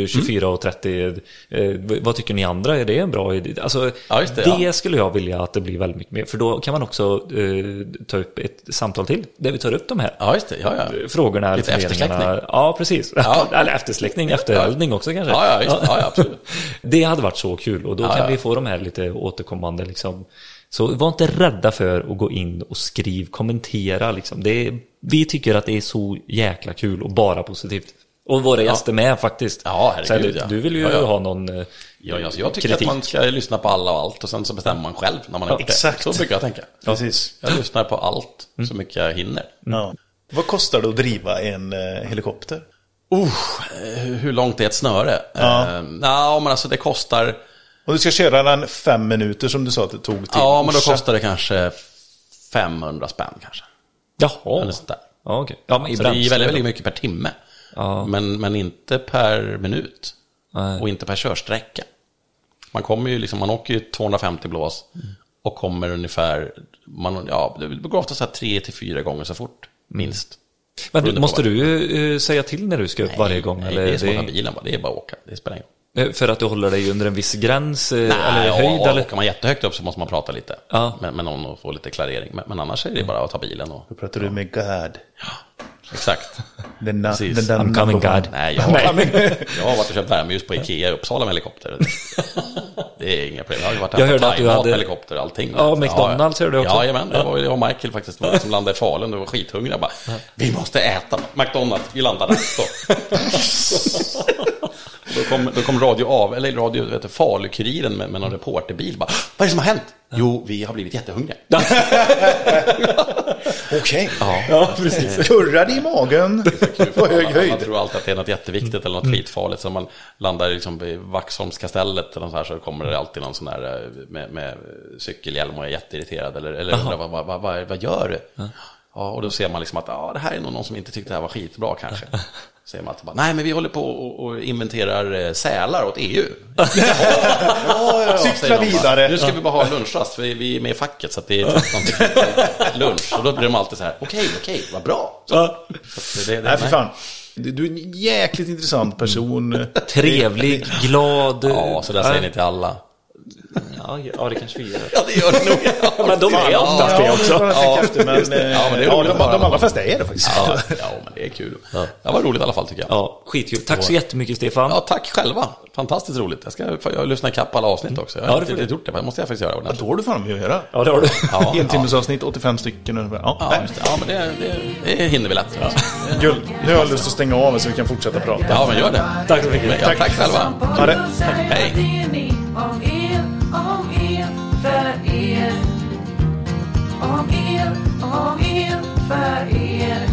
eh, 24 och 30, eh, vad tycker ni andra, är det en bra idé? Alltså, Ja, just det, ja. skulle jag vilja att det blir väldigt mycket mer, för då kan man också eh, ta upp ett samtal till, där vi tar upp de här Ja, just det. Ja, ja. frågorna. Lite eftersläckning. Ja, precis. Ja. eller eftersläckning, eftereldning också kanske. Ja, ja. Ja, ja, absolut. Det hade varit så kul och då Ja, kan ja. vi få de här lite återkommande liksom. Så var inte rädda för att gå in och skriv, kommentera liksom. Det är, vi tycker att det är så jäkla kul och bara positivt. Och våra gäster med faktiskt. Ja, herregud, Så du, ja. du vill ju Ja, ja. ha någon eh, Ja, alltså, jag tycker kritik. att man ska lyssna på alla och allt och sen så bestämmer man själv när man har gjort exakt. det. Så brukar jag tänka. Precis. Jag lyssnar på allt så mycket jag hinner. Ja. Vad kostar det att driva en eh, helikopter? Uh, hur långt är ett snöre? Ja. Eh, ja, men alltså det kostar... Om du ska köra den fem minuter som du sa att det tog till Ja, men då kostar det kanske 500 spänn kanske. Jaha. Eller sånt där. Ja, okej. Ja, men i Så det är väldigt, väldigt mycket per timme. Ja. Men, men inte per minut. Nej. Och inte per körsträcka. Man kommer ju liksom, man åker ju 250 blås och kommer ungefär, man, ja, det går ofta så här tre till fyra gånger så fort, minst. Men du, Beroende måste du eh, säga till när du ska upp varje gång? Nej, eller det är som att det- bilen bara, det är bara att åka, det spelar ingen. Eh, För att du håller dig under en viss gräns? eh, Nej, eller ja, höjd? eller? Åker man jättehögt upp så måste man prata lite Ja. med, med någon och få lite klarering. Men, men annars är det bara att ta bilen och... Då pratar du med God. Exakt. Den, na, Precis. den, I'm coming. God. Nej, jag har, jag har varit och köpt värmeljus på Ikea i Uppsala med helikopter. Det är inga problem. Jag har ju varit Jag hörde att du hade- helikopter och allting. Ja, McDonald's hörde jag också. Ja, jajamän. Det var jag och Michael faktiskt var- som landade i Falun. Du var skithungriga. Jag bara, vi måste äta McDonald's. Vi landar där. Då, kom, då kom radio av, eller radio, vet du, Falukuriren med, med någon reporterbil. Bara, vad är det som har hänt? Jo, vi har blivit jättehungriga. Okej. Ja, precis. Kurrade i magen på hög Man, man höjd. tror alltid att det är något jätteviktigt eller något skitfarligt. Så man landar liksom vid Vaxholmskastellet eller så, här, så kommer det alltid någon sån där eh, med, med cykelhjälm och är jätteirriterad. Eller, eller undrar, vad, vad, vad, vad, gör du? Ja, och då ser man liksom att ja, det här är nog någon som inte tyckte det här var skitbra kanske. Ser man att bara, nej men vi håller på och, och inventerar eh, sälar åt EU. ja, ja, ja, Cykla säger vidare. Nu ska vi bara ha lunchrast, för vi är med i facket så att det är typ lunch. Och då blir de alltid så här, okej, okej, vad bra. Så, Ja. så det, det, Nej, för fan. Du är en jäkligt intressant person. Trevlig, glad. Ja, så där säger ni till alla. Ja, ja, det kanske vi gör. Ja, det gör det nog. Men de är oftast det Ja, också. Ja, efter, men, eh, Ja, men det är ja, roligt de, att höra. de allra flesta är det faktiskt. Ja, ja, men det är kul. Det var roligt i alla fall tycker jag. Ja, skitkul. Tack så jättemycket Stefan. Ja, tack själva. Fantastiskt roligt. Jag ska jag lyssna ikapp alla avsnitt också. Jag har Ja, inte får du. gjort det, men det måste jag faktiskt göra. Ja, ordentligt. då har du fan med att göra. Ja, det har du. Ja, En timmes avsnitt, 85 stycken ungefär. Ja, Ja, ja men det, det, det hinner vi lätt. Guld. Nu har jag lust att stänga av så vi kan fortsätta prata. Ja, men gör det. Tack så mycket. Ja, tack själva. Ha det. Hej er. Om er, om er, för er.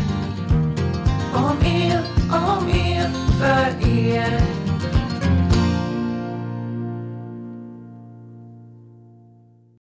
Om er, om er, för er.